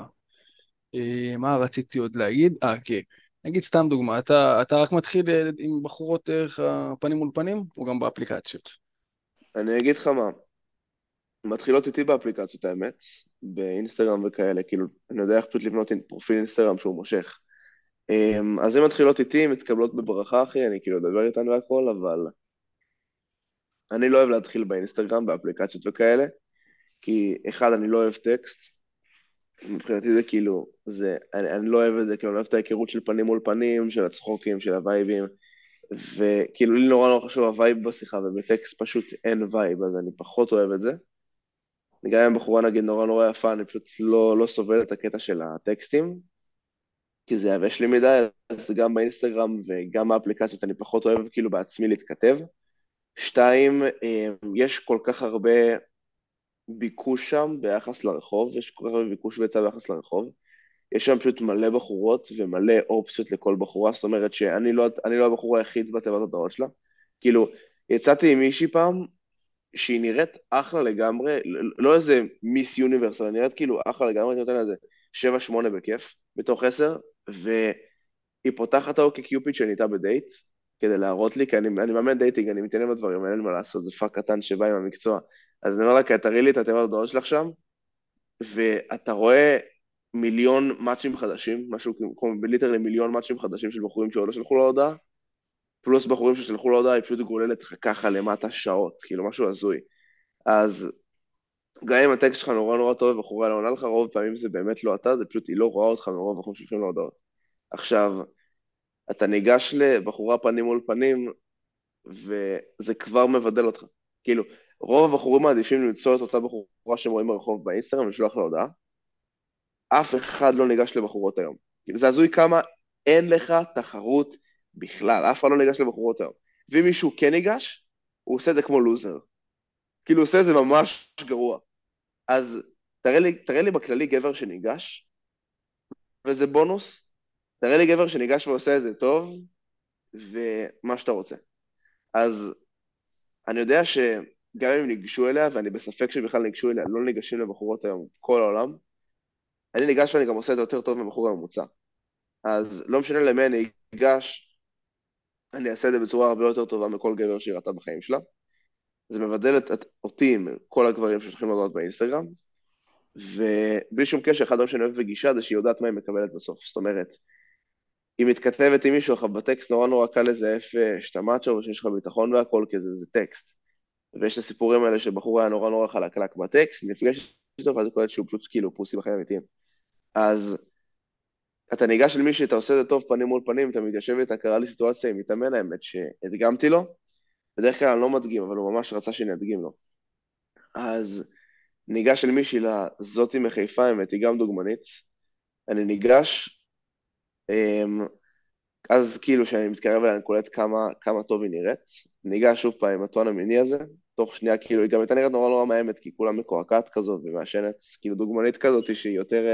אה, מה רציתי עוד להגיד? אה, כן. נגיד סתם דוגמה, אתה, אתה רק מתחיל אה, עם בחורות דרך הפנים מול פנים, או גם באפליקציות? אני אגיד לך מה, מתחילות איתי באפליקציות האמת, באינסטגרם וכאלה, כאילו, אני יודע איך פשוט לבנות פרופיל אינסטגרם שהוא מושך. אמ, אז הן מתחילות איתי, מתקבלות בברכה אחי, אני כאילו אדבר איתן והכל, אבל אני לא אוהב להתחיל באינסטגרם, באפליקציות וכאלה, כי אחד, אני לא אוהב טקסט, מבחינתי זה כאילו, זה, אני, אני לא אוהב את זה, כאילו, אני אוהב את ההיכרות של פנים מול פנים, של הצחוקים, של ה vibeים, וכאילו לי נורא נורא חשוב ה vibe בשיחה, ובטקסט פשוט אין vibe, אז אני פחות אוהב את זה. גם אם בחורה נגיד נורא נורא יפה, אני פשוט לא, לא סובל את הקטע של הטקסטים, כי זה יבש לי מדי, אז גם באינסטגרם וגם באפליקציות אני פחות אוהב כאילו בעצמי להתכתב. שתיים, אה, יש כל כך הרבה ביקוש שם ביחס לרחוב, יש כל כך הרבה ביקוש והיצע ביחס לרחוב. יש שם פשוט מלא בחורות ומלא אופציות לכל בחורה, זאת אומרת שאני לא, לא הבחור היחיד בתיבת הדעות שלה. כאילו, יצאתי עם מישהי פעם, שהיא נראית אחלה לגמרי, לא איזה מיס יוניברס, אבל נראית כאילו אחלה לגמרי, אני נותן לזה 7-8 בכיף, בתוך 10, והיא פותחת ה OkCupid שאני איתה בדייט, כדי להראות לי, כי אני, אני מאמן dating, אני מתעניין בדברים, אין לי מה לעשות, זה פאק קטן שבא עם המקצוע. אז אני אומר לה, תראי לי את התיבת הודעות שלך שם, ואתה רואה מיליון matchים חדשים, משהו כמו ב literally מיליון matchים חדשים של בחורים שעוד לא שלחו לה הודעה, פלוס בחורים ששלחו לה הודעה, היא פשוט גוללת לך ככה למטה שעות, כאילו משהו הזוי. אז גם אם הטקסט שלך נורא נורא טוב ובחורה לא עונה לך, רוב פעמים זה באמת לא אתה, זה פשוט היא לא רואה אותך מרוב בחורים שולחים לה הודעות. עכשיו, אתה ניגש לבחורה פנים מול פנים, וזה כבר מבדל אותך. כאילו, רוב הבחורים מעדיפים למצוא את אותה בחורה שהם רואים ברחוב באינסטגרם ולשלוח לה הודעה. אף אחד לא ניגש לבחורות היום. כאילו, זה הזוי כמה אין לך תחרות בכלל, אף אחד לא ניגש לבחורות היום. ואם מישהו כן ניגש, הוא עושה את זה כמו לוזר. כאילו, הוא עושה את זה ממש גרוע. אז תראה לי, תראה לי בכללי גבר שניגש, וזה בונוס, תראה לי גבר שניגש ועושה את זה טוב, ומה שאתה רוצה. אז אני יודע שגם אם ניגשו אליה, ואני בספק שבכלל ניגשו אליה, לא ניגשים לבחורות היום כל העולם, אני ניגש ואני גם עושה את זה יותר טוב מבחור הממוצע. אז לא משנה למי אני אגש, אני אעשה את זה בצורה הרבה יותר טובה מכל גבר שהיא ראתה בחיים שלה. זה מבדל את, את אותי עם כל הגברים ששולחים לדעות באינסטגרם, ובלי שום קשר, אחד הדברים שאני אוהב בגישה זה שהיא יודעת מה היא מקבלת בסוף. זאת אומרת, היא מתכתבת עם מישהו, אבל בטקסט נורא נורא קל לזייף אה, שאתה מאצ'ו ושיש לך ביטחון והכל, כי זה, זה טקסט. ויש את הסיפורים האלה שבחור היה נורא נורא חלקלק בטקסט, נפגש איתו ואז הוא קולט שהוא פשוט כאילו פוסי בחיים אמיתיים. אז אתה ניגש אל מישהו, אתה עושה את זה טוב פנים מול פנים, אתה מתיישב איתה, קרה לי סיטואציה עם מתאמן האמת, שהדגמתי לו, בדרך כלל אני לא מדגים, אבל הוא ממש רצה שאני אדגים לו. אז ניגש אל מישהי לזאתי מחיפה, האמת, היא גם דוגמנית. אני ניגש, אמ, אז כאילו כשאני מתקרב אליה אני קולט כמה, כמה טוב היא נראית. ניגש שוב פעם עם הטון המיני הזה, תוך שנייה כאילו היא גם הייתה נראית נורא נורא מאיימת, כי כולה מקועקעת כזאת ומעשנת, כאילו דוגמנית כזאת שהיא יותר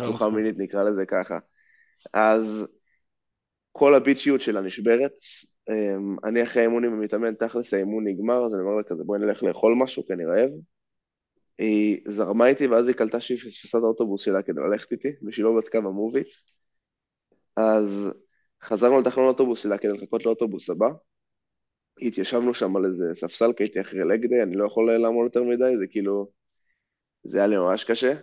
אה, פתוחה מינית נקרא לזה ככה. אז כל הביצ'יות שלה נשברת, אמ, אני אחרי האימון עם המתאמן, תכלס האימון נגמר, אז אני אומר לה כזה בואי נלך לאכול משהו, כי אני רעב. היא זרמה איתי ואז היא קלטה שהיא פספסה את האוטובוס שלה כדי ללכת איתי, ושהיא לא בדקה במובית. אז חזרנו לתחנות האוטובוס שלה כדי לחכות לאוטובוס הבא. התיישבנו שם על איזה ספסל, כי הייתי אחרי לגדי, אני לא יכול לעמוד יותר מדי, זה כאילו... זה היה לי ממש קשה.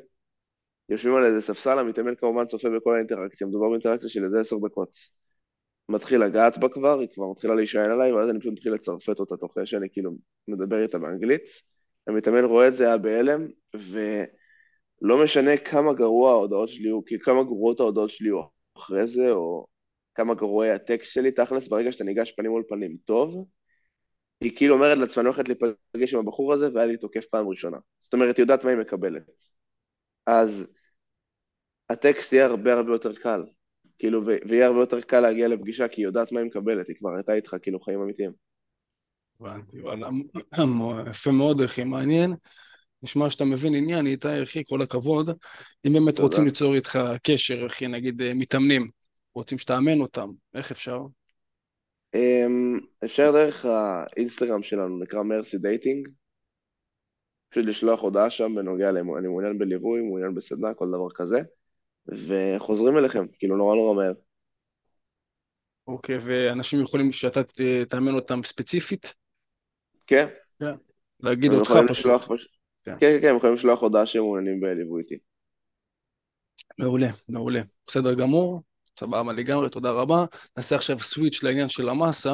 יושבים על איזה ספסל, המתאמן כמובן צופה בכל האינטראקציה, מדובר באינטראקציה של איזה עשר דקות. מתחיל לגעת בה כבר, היא כבר מתחילה להישען עליי, ואז אני פשוט מתחיל לצרפת אותה תוך שאני כאילו מדבר איתה באנגלית. המתאמן רואה את זה, היה בהלם, ולא משנה כמה גרוע ההודעות שלי, כמה גרועות ההודעות שלי או אחרי זה, או כמה גרועי הטקסט שלי, תכלס, ברגע שאתה ניגש פנים מול פנים טוב, היא כאילו אומרת לעצמה, אני הולכת להיפגש עם הבחור הזה, והיה לי תוקף פעם ראשונה. זאת אומרת, היא יודעת מה היא מקבלת. אז הטקסט יהיה הרבה הרבה יותר קל. כאילו, ויהיה הרבה יותר קל להגיע לפגישה, כי היא יודעת מה היא מקבלת, היא כבר הייתה איתך כאילו חיים אמיתיים. הבנתי, וואלה, [CLEARS THROAT] יפה מאוד, אחי, מעניין. נשמע שאתה מבין עניין, איתי, אחי, כל הכבוד. אם באמת תודה. רוצים ליצור איתך קשר, אחי, נגיד אה, מתאמנים, רוצים שתאמן אותם, איך אפשר? אמ, אפשר דרך האינסטגרם שלנו, נקרא מרסי dating. פשוט לשלוח הודעה שם בנוגע, אני מעוניין בליווי, מעוניין בסדנה, כל דבר כזה. וחוזרים אליכם, כאילו נורא נורא מהר. אוקיי, ואנשים יכולים שאתה תאמן אותם ספציפית? כן. כן. להשיג אותך פשוט. פש... כן. כן, כן, הם יכולים לשלוח הודעה שהם מעוניינים בליווי איתי. מעולה, מעולה. בסדר גמור, סבבה לגמרי, תודה רבה. נעשה עכשיו סוויץ' לעניין של המאסה.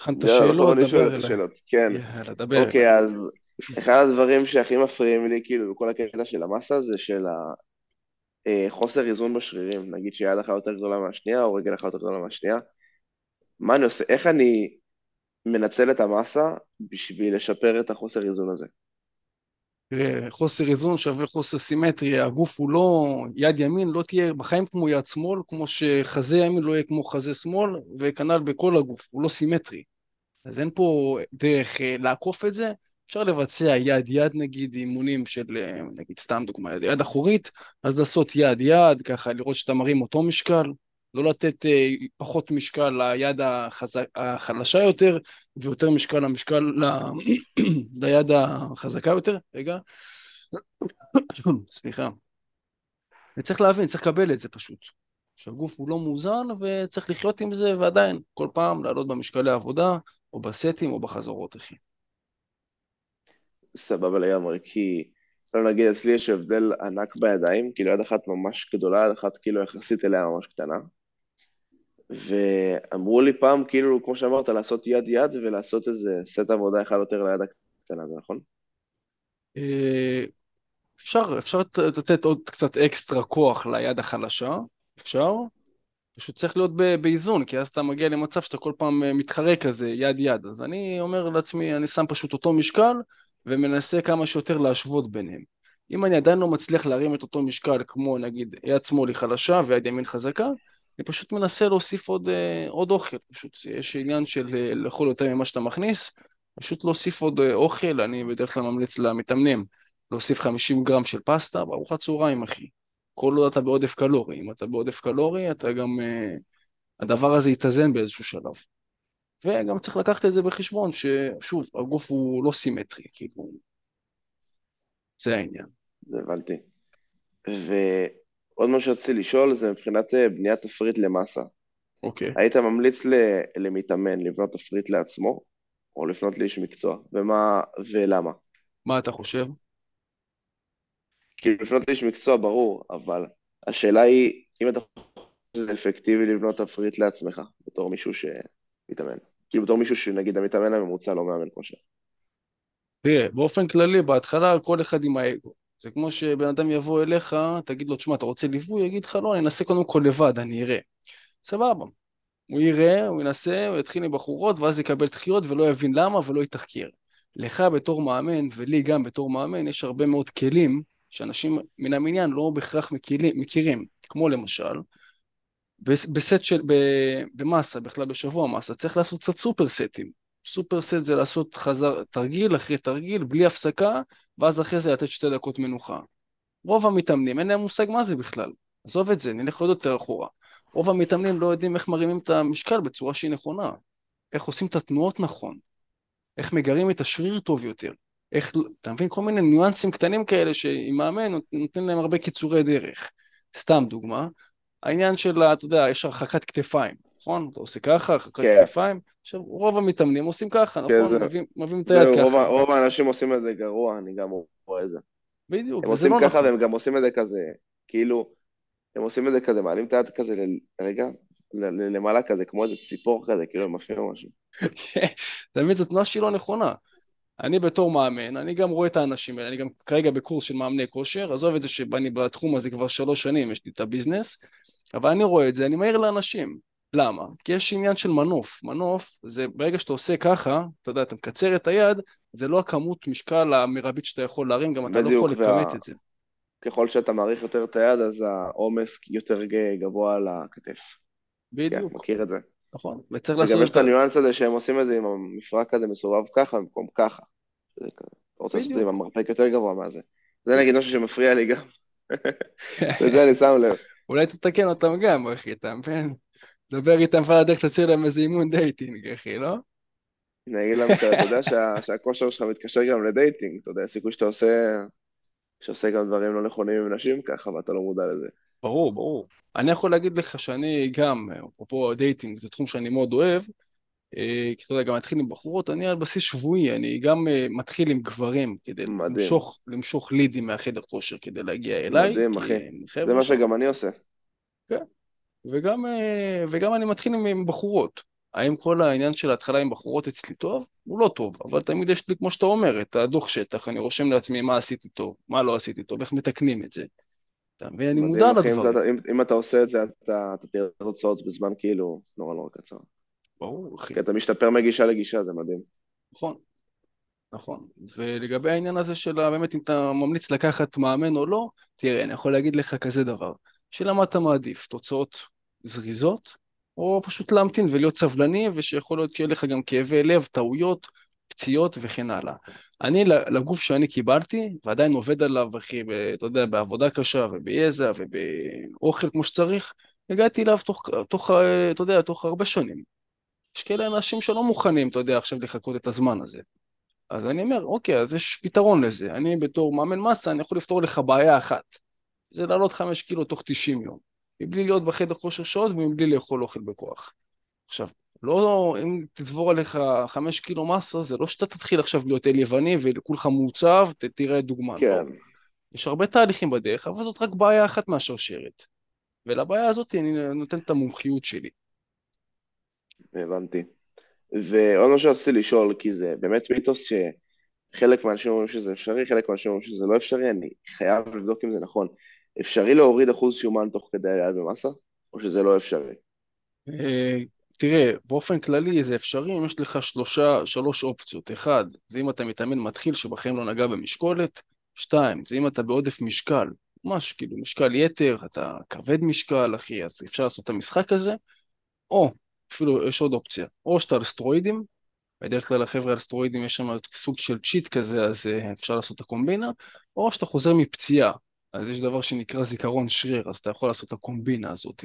הכנת שאלות, דבר אליי. כן. יאללה, דבר אליי. אוקיי, אז אחד הדברים שהכי מפריעים לי, כאילו, בכל הקטע של המאסה, זה של ה... אה, חוסר איזון בשרירים, נגיד שיד אחת יותר גדולה מהשנייה או רגל אחת יותר גדולה מהשנייה, מה אני עושה, איך אני מנצל את המסה בשביל לשפר את החוסר איזון הזה? תראה, חוסר איזון שווה חוסר סימטריה, הגוף הוא לא, יד ימין לא תהיה בחיים כמו יד שמאל, כמו שחזה ימין לא יהיה כמו חזה שמאל, וכנ"ל בכל הגוף, הוא לא סימטרי. אז אין פה דרך אה, לעקוף את זה, אפשר לבצע יד-יד נגיד, אימונים של, אה, נגיד סתם דוגמא, יד אחורית, אז לעשות יד-יד, ככה לראות שאתה מרים אותו משקל, לא לתת אה, פחות משקל ליד החז... החלשה יותר, ויותר משקל למשקל ל... [CLEARS THROAT] ליד החזקה יותר, רגע, [COUGHS] סליחה. וצריך להבין, צריך לקבל את זה פשוט. שהגוף הוא לא מאוזן וצריך לחיות עם זה, ועדיין, כל פעם לעלות במשקלי עבודה, או בסטים או בחזרות, אחי. סבבה לגמרי, כי לא נגיד, אצלי יש הבדל ענק בידיים, כאילו יד אחת ממש גדולה, יד אחת כאילו יחסית אליה ממש קטנה. ואמרו לי פעם, כאילו, כמו שאמרת, לעשות יד-יד ולעשות איזה סט עבודה אחד יותר ליד הקטנה, זה נכון? אה, אפשר, אפשר לתת עוד קצת אקסטרה כוח ליד החלשה, אפשר, פשוט צריך להיות באיזון, כי אז אתה מגיע למצב שאתה כל פעם אה, מתחרה כזה יד-יד. אז אני אומר לעצמי, אני שם פשוט אותו משקל, ומנסה כמה שיותר להשוות ביניהם. אם אני עדיין לא מצליח להרים את אותו משקל כמו נגיד יד שמאל היא חלשה ויד ימין חזקה, אני פשוט מנסה להוסיף עוד, אה, עוד אוכל, פשוט יש עניין של אה, לאכול יותר ממה שאתה מכניס, פשוט להוסיף עוד אה, אוכל, אני בדרך כלל ממליץ למתאמנים להוסיף 50 גרם של פסטה בארוחת צהריים אחי, כל עוד אתה בעודף קלורי, אם אתה בעודף קלורי אתה גם, הדבר הזה יתאזן באיזשהו שלב. וגם צריך לקחת את זה בחשבון, ששוב, הגוף הוא לא סימטרי, כאילו, זה העניין. זה הבנתי. ועוד מה שרציתי לשאול זה מבחינת אה, בניית תפריט למאסה. אוקיי. היית ממליץ למתאמן לבנות תפריט לעצמו, או לפנות לאיש מקצוע, ומה, ולמה? מה אתה חושב? כאילו לפנות לאיש מקצוע ברור, אבל השאלה היא, אם אתה חושב שזה אפקטיבי לבנות תפריט לעצמך, בתור מישהו שמתאמן. כאילו בתור מישהו שנגיד המתאמן הממוצע לא מאמן כושר. תראה, באופן כללי, בהתחלה כל אחד עם האגו. זה כמו שבן אדם יבוא אליך, תגיד לו, תשמע, אתה רוצה ליווי? יגיד לך, לא, אני אנסה קודם כל לבד, אני אראה. סבבה. הוא יראה, הוא ינסה, הוא יתחיל עם בחורות, ואז יקבל דחיות ולא יבין למה ולא יתחקר. לך בתור מאמן, ולי גם בתור מאמן, יש הרבה מאוד כלים שאנשים מן המניין לא בהכרח מכירים, כמו למשל, בסט של, במאסה, בכלל בשבוע מאסה, צריך לעשות קצת סופר סטים. סופר סט זה לעשות חזר, תרגיל אחרי תרגיל, בלי הפסקה, ואז אחרי זה לתת שתי דקות מנוחה. רוב המתאמנים, אין להם מושג מה זה בכלל. עזוב את זה, נלך עוד יותר אחורה. רוב המתאמנים לא יודעים איך מרימים את המשקל בצורה שהיא נכונה. איך עושים את התנועות נכון. איך מגרים את השריר טוב יותר. איך, אתה מבין? כל מיני ניואנסים קטנים כאלה שעם מאמן נותנים להם הרבה קיצורי דרך. סתם דוגמה, העניין של, אתה יודע, יש הרחקת כתפיים, נכון? אתה עושה ככה, הרחקת כן. כתפיים, עכשיו רוב המתאמנים עושים ככה, כן, נכון? זה... מביאים, מביאים את היד רוב, ככה. רוב האנשים עושים את זה גרוע, אני גם רואה את זה. בדיוק, הם עושים לא ככה נכון. והם גם עושים את זה כזה, כאילו, הם עושים את זה כזה, מעלים את היד כזה, רגע, למעלה כזה, כמו איזה ציפור כזה, כאילו הם או משהו. אתה מבין, זו תנועה שהיא לא נכונה. אני בתור מאמן, אני גם רואה את האנשים האלה, אני גם כרגע בקורס של מאמני כושר, עזוב את זה שאני בתחום הזה כבר שלוש שנים, יש לי את הביזנס, אבל אני רואה את זה, אני מעיר לאנשים. למה? כי יש עניין של מנוף. מנוף זה ברגע שאתה עושה ככה, אתה יודע, אתה מקצר את היד, זה לא הכמות משקל המרבית שאתה יכול להרים, גם אתה לא יכול לכמת וה... את זה. ככל שאתה מעריך יותר את היד, אז העומס יותר גבוה על הכתף. בדיוק. כן, מכיר את זה. נכון, וצריך לעשות... וגם יש את הניואנס הזה שהם עושים את זה עם המפרק הזה מסובב ככה במקום ככה. אתה רוצה לעשות את זה עם המרפק יותר גבוה מהזה. זה נגיד משהו שמפריע לי גם. [LAUGHS] לזה אני שם לב. אולי תתקן אותם גם, אחי, אתה מבין? דבר איתם ועל הדרך תציע להם איזה אימון dating, אחי, לא? אני אגיד להם, אתה יודע שהכושר שלך מתקשר גם ל dating, אתה יודע, סיכוי שאתה עושה, שעושה גם דברים לא נכונים עם נשים ככה, ואתה לא מודע לזה. ברור, ברור. אני יכול להגיד לך שאני גם, אפרופו dating, זה תחום שאני מאוד אוהב, כי אתה יודע, גם מתחיל עם בחורות, אני על בסיס שבועי, אני גם אה, מתחיל עם גברים, כדי למשוך, למשוך leadים מהחדר כושר כדי להגיע אליי. מדהים, אחי. זה מה שגם אני עושה. כן. וגם, אה, וגם אני מתחיל עם, עם בחורות. האם כל העניין של ההתחלה עם בחורות אצלי טוב? הוא לא טוב, אבל תמיד יש לי, כמו שאתה אומר, את הדוח שטח, אני רושם לעצמי מה עשיתי טוב, מה לא עשיתי טוב, איך מתקנים את זה. אתה מבין? אני מודע לדברים. אם, אם אתה עושה את זה, אתה, אתה תראה תוצאות בזמן כאילו נורא נורא קצר. ברור, אחי. כי אתה משתפר מגישה לגישה, זה מדהים. נכון, נכון. ולגבי העניין הזה של באמת אם אתה ממליץ לקחת מאמן או לא, תראה, אני יכול להגיד לך כזה דבר. שאלה מה אתה מעדיף, תוצאות זריזות, או פשוט להמתין ולהיות סבלני, ושיכול להיות שיהיה לך גם כאבי לב, טעויות, פציעות וכן הלאה. אני, לגוף שאני קיבלתי, ועדיין עובד עליו, אחי, אתה יודע, בעבודה קשה וביזע ובאוכל כמו שצריך, הגעתי אליו תוך, תוך, אתה יודע, תוך הרבה שנים. יש כאלה אנשים שלא מוכנים, אתה יודע, עכשיו לחכות את הזמן הזה. אז אני אומר, אוקיי, אז יש פתרון לזה. אני בתור מאמן מסה, אני יכול לפתור לך בעיה אחת. זה לעלות חמש קילו תוך 90 יום. מבלי להיות בחדר כושר שעות ומבלי לאכול אוכל בכוח. עכשיו, לא, אם תצבור עליך חמש קילו מסה, זה לא שאתה תתחיל עכשיו להיות אל יווני וכולך מעוצב, תראה דוגמה. כן. לא. יש הרבה תהליכים בדרך, אבל זאת רק בעיה אחת מהשרשרת. ולבעיה הזאת אני נותן את המומחיות שלי. הבנתי. ועוד משהו שרציתי לשאול, כי זה באמת מיתוס שחלק מהאנשים אומרים שזה אפשרי, חלק מהאנשים אומרים שזה לא אפשרי, אני חייב לבדוק אם זה נכון. אפשרי להוריד אחוז שומן תוך כדי עלייה במסה, או שזה לא אפשרי? אה, תראה, באופן כללי זה אפשרי אם יש לך שלושה, שלוש אופציות. אחד, זה אם אתה מתאמן מתחיל שבחיים לא נגע במשקולת. שתיים, זה אם אתה בעודף משקל, ממש כאילו משקל יתר, אתה כבד משקל, אחי, אז אפשר לעשות את המשחק הזה. או, אפילו יש עוד אופציה, או שאתה על סטרואידים, בדרך כלל החבר'ה על סטרואידים יש שם סוג של צ'יט כזה, אז אה, אפשר לעשות את הקומבינה, או שאתה חוזר מפציעה, אז יש דבר שנקרא זיכרון שריר, אז אתה יכול לעשות את הקומבינה הזאת.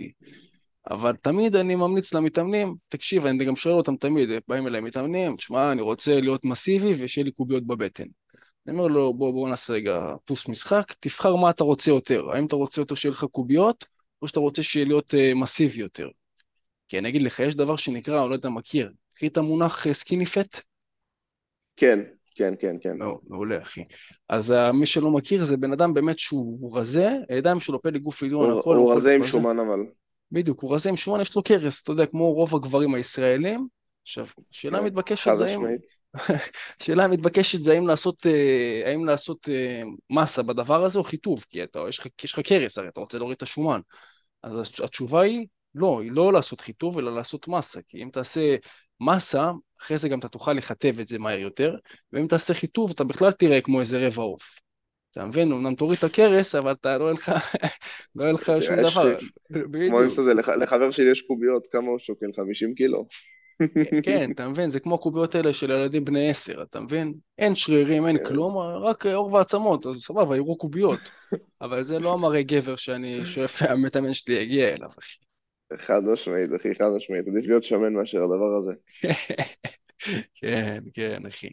אבל תמיד אני ממליץ למתאמנים, תקשיב, אני גם שואל אותם תמיד, באים אליי מתאמנים, תשמע, אני רוצה להיות מסיבי ושיהיה לי קוביות בבטן. אני אומר לו, בוא, בוא נעשה רגע פוס משחק, תבחר מה אתה רוצה יותר, האם אתה רוצה יותר שיהיה לך קוביות, או שאתה רוצה שיהיה להיות uh, מסיבי יותר. כי אני אגיד לך, יש דבר שנקרא, אני לא יודע, מכיר, קחי את המונח סקיני uh, פט? כן, כן, כן, כן. לא, מעולה, אחי. אז uh, מי שלא מכיר, זה בן אדם באמת שהוא רזה, הידיים שלו פלג גוף עליון, הכל... הוא רזה עם שומן אבל. בדיוק, הוא רזה עם שומן, יש לו קרס, אתה יודע, כמו רוב הגברים הישראלים. עכשיו, שאלה כן, מתבקשת זה האם... [LAUGHS] שאלה מתבקשת זה האם לעשות, אה, האם לעשות אה, מסה בדבר הזה או חיטוב, כי אתה, יש לך קרס, הרי אתה רוצה להוריד את השומן. אז התשובה היא לא, היא לא לעשות חיטוב, אלא לעשות מסה, כי אם תעשה מסה, אחרי זה גם אתה תוכל לכתב את זה מהר יותר, ואם תעשה חיטוב אתה בכלל תראה כמו איזה רבע עוף. אתה מבין? אמנם תוריד את הכרס, אבל אתה לא יהיה לך, [LAUGHS] לא יהיה לך שום דבר. כמו אם זה, לחבר שלי יש קוביות, כמה הוא שוקל? 50 קילו? כן, אתה מבין? זה כמו הקוביות האלה של ילדים בני עשר, אתה מבין? אין שרירים, אין כן. כלום, רק עור ועצמות, אז סבבה, יראו קוביות. אבל זה לא המראה גבר שאני [LAUGHS] שואף המתאמן שלי יגיע אליו, אחי. חד משמעית, אחי, חד משמעית. עדיף להיות שמן מאשר הדבר הזה. [LAUGHS] כן, כן, אחי.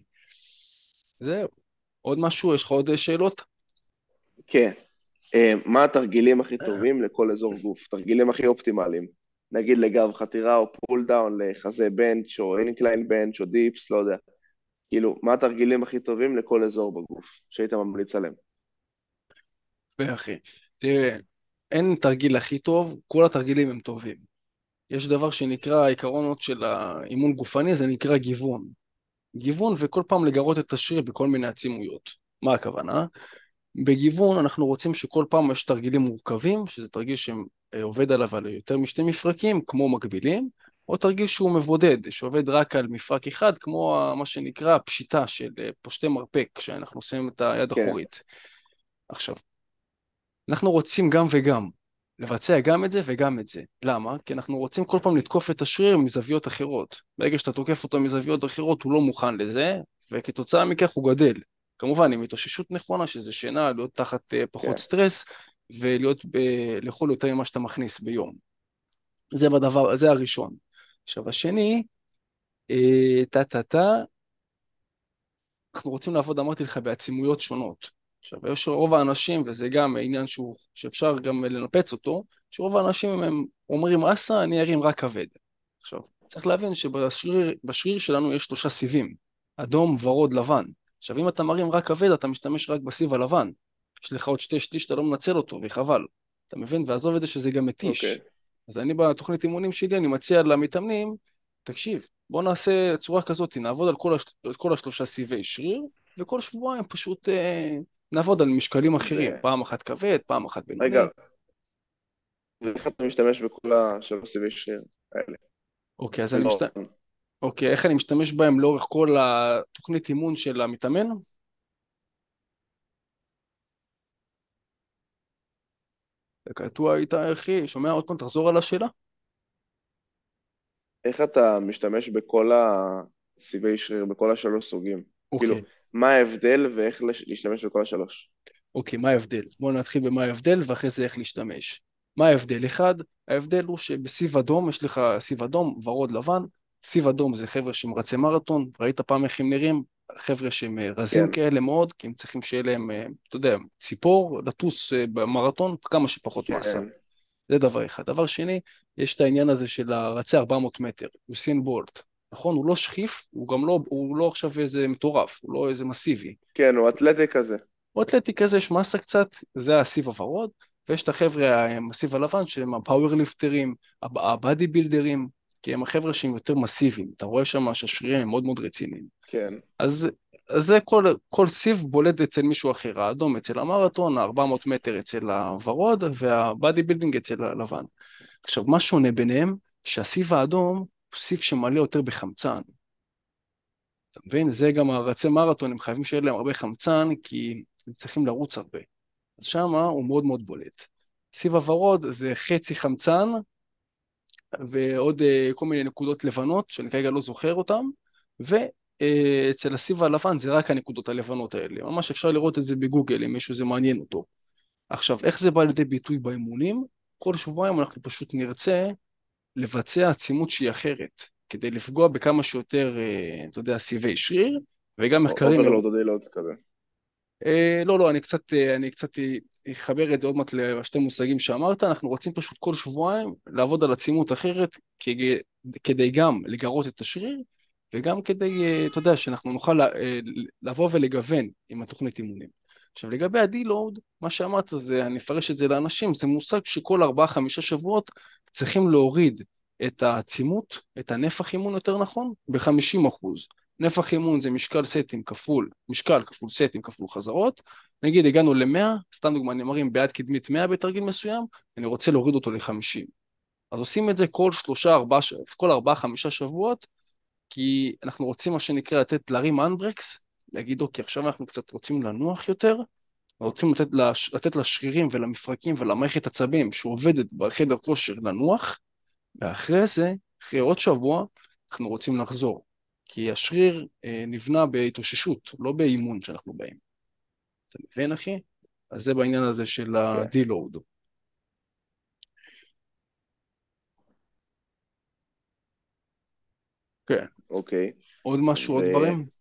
זהו. עוד משהו? יש לך עוד שאלות? כן. אה, מה התרגילים הכי טובים לכל אזור גוף? תרגילים הכי אופטימליים. נגיד לגב חתירה או pull down לחזה bench או incline bench או dips, לא יודע. כאילו, מה התרגילים הכי טובים לכל אזור בגוף שהיית ממליץ עליהם? אחי, תראה, אין תרגיל הכי טוב, כל התרגילים הם טובים. יש דבר שנקרא העיקרונות של האימון גופני, זה נקרא גיוון. גיוון וכל פעם לגרות את השריר בכל מיני עצימויות. מה הכוונה? בגיוון אנחנו רוצים שכל פעם יש תרגילים מורכבים, שזה תרגיל שעובד עליו על יותר משתי מפרקים, כמו מקבילים, או תרגיל שהוא מבודד, שעובד רק על מפרק אחד, כמו מה שנקרא פשיטה של פושטי מרפק, כשאנחנו עושים את היד כן. אחורית. עכשיו, אנחנו רוצים גם וגם, לבצע גם את זה וגם את זה. למה? כי אנחנו רוצים כל פעם לתקוף את השריר מזוויות אחרות. ברגע שאתה תוקף אותו מזוויות אחרות, הוא לא מוכן לזה, וכתוצאה מכך הוא גדל. כמובן, עם התאוששות נכונה, שזה שינה, להיות תחת uh, פחות כן. סטרס, ולהיות, ב... לאכול יותר ממה שאתה מכניס ביום. זה בדבר, זה הראשון. עכשיו, השני, אה, טה-טה-טה, אנחנו רוצים לעבוד, אמרתי לך, בעצימויות שונות. עכשיו, יש רוב האנשים, וזה גם עניין שהוא, שאפשר גם לנפץ אותו, שרוב האנשים הם אומרים, אסה, אני ארים רק כבד. עכשיו, צריך להבין שבשריר בשריר שלנו יש שלושה סיבים, אדום, ורוד, לבן. עכשיו, אם אתה מרים רק כבד, אתה משתמש רק בסיב הלבן. יש לך עוד שתי שליש, אתה לא מנצל אותו, וחבל. אתה מבין? ועזוב את זה שזה גם מתיש. אוקיי. אז אני בתוכנית אימונים שלי, אני מציע למתאמנים, תקשיב, בוא נעשה צורה כזאת, נעבוד על כל, הש... על כל השלושה סיבי שריר, וכל שבועיים פשוט אה, נעבוד על משקלים אחרים, פעם אחת כבד, פעם אחת בינוני. רגע, ואיך אתה משתמש בכל השלוש סיבי שריר האלה? אוקיי, אז אני לא, משת... אוקיי, איך אני משתמש בהם לאורך כל התוכנית אימון של המתאמן? קטוע איתה, אחי, שומע עוד פעם, תחזור על השאלה. איך אתה משתמש בכל הסיבי שריר, בכל השלוש סוגים? אוקיי, כאילו, מה ההבדל ואיך להשתמש בכל השלוש? אוקיי, מה ההבדל? בואו נתחיל במה ההבדל ואחרי זה איך להשתמש. מה ההבדל? אחד, ההבדל הוא שבסיב אדום יש לך סיב אדום, ורוד, לבן. סיב אדום זה חבר'ה שהם רצי מרתון, ראית פעם איך הם נראים? חבר'ה שהם אה, רזים כן. כאלה מאוד, כי הם צריכים שיהיה להם, אה, אתה יודע, ציפור, לטוס אה, במרתון, כמה שפחות. כן, זה דבר אחד. דבר שני, יש את העניין הזה של הרצי 400 מטר, יוסין בולט. נכון? הוא לא שכיף, הוא גם לא, הוא לא עכשיו איזה מטורף, הוא לא איזה מסיבי. כן, הוא אתלטי כזה. הוא אתלטי כזה, יש מסה קצת, זה הסיב הוורוד, ויש את החבר'ה עם הסיב הלבן שהם ה power lifterים, הב- ה body builderים, כי הם החבר'ה שהם יותר מסיביים, אתה רואה שם שהשרירים הם מאוד מאוד רציניים. כן, אז, אז זה כל, כל סיב בולט אצל מישהו אחר, האדום אצל המרתון, ה-400 מטר אצל הוורוד, וה body building אצל הלבן. עכשיו, מה שונה ביניהם? שהסיב האדום סיב שמלא יותר בחמצן. אתה מבין? זה גם הרצי מרתון, הם חייבים שיהיה להם הרבה חמצן, כי הם צריכים לרוץ הרבה. אז שמה הוא מאוד מאוד בולט. סיב הוורוד זה חצי חמצן, ועוד אה, כל מיני נקודות לבנות, שאני כרגע לא זוכר אותן, ואצל הסיב הלבן זה רק הנקודות הלבנות האלה. ממש אפשר לראות את זה בגוגל, אם מישהו זה מעניין אותו. עכשיו, איך זה בא לידי ביטוי באימונים? כל שבועיים אנחנו פשוט נרצה לבצע עצימות שהיא אחרת, כדי לפגוע בכמה שיותר, אה, אתה יודע, סיבי שריר, וגם מחקרים... overload או deload כזה. אה, לא, לא, אני קצת, אה, אני קצת אחבר את זה עוד מעט לשתי מושגים שאמרת, אנחנו רוצים פשוט כל שבועיים לעבוד על עצימות אחרת, כדי, כדי גם לגרות את השריר, וגם כדי, אתה יודע, שאנחנו נוכל לבוא ולגוון עם התוכנית אימונים. עכשיו לגבי ה-deload, מה שאמרת זה, אני אפרש את זה לאנשים, זה מושג שכל ארבעה-חמישה שבועות צריכים להוריד את העצימות, את הנפח אימון יותר נכון, ב-50 אחוז. נפח אימון זה משקל סטים כפול, משקל כפול סטים כפול חזרות, נגיד הגענו ל-100, סתם דוגמא, אני מרים ביד קדמית 100 בתרגיל מסוים, אני רוצה להוריד אותו ל-50. אז עושים את זה כל שלושה, ארבעה, ש- כל ארבעה, חמישה שבועות, כי אנחנו רוצים מה שנקרא לתת, להרים אנברקס, להגיד אוקיי, עכשיו אנחנו קצת רוצים לנוח יותר, רוצים לתת, לש, לתת לשרירים ולמפרקים ולמערכת עצבים שעובדת בחדר כושר לנוח, ואחרי זה, אחרי עוד שבוע, אנחנו רוצים לחזור. כי השריר אה, נבנה בהתאוששות, לא באימון שאנחנו באים. אתה מבין, אחי? אז זה בעניין הזה של כן. ה-deload. כן. אוקיי. עוד משהו, עוד דברים?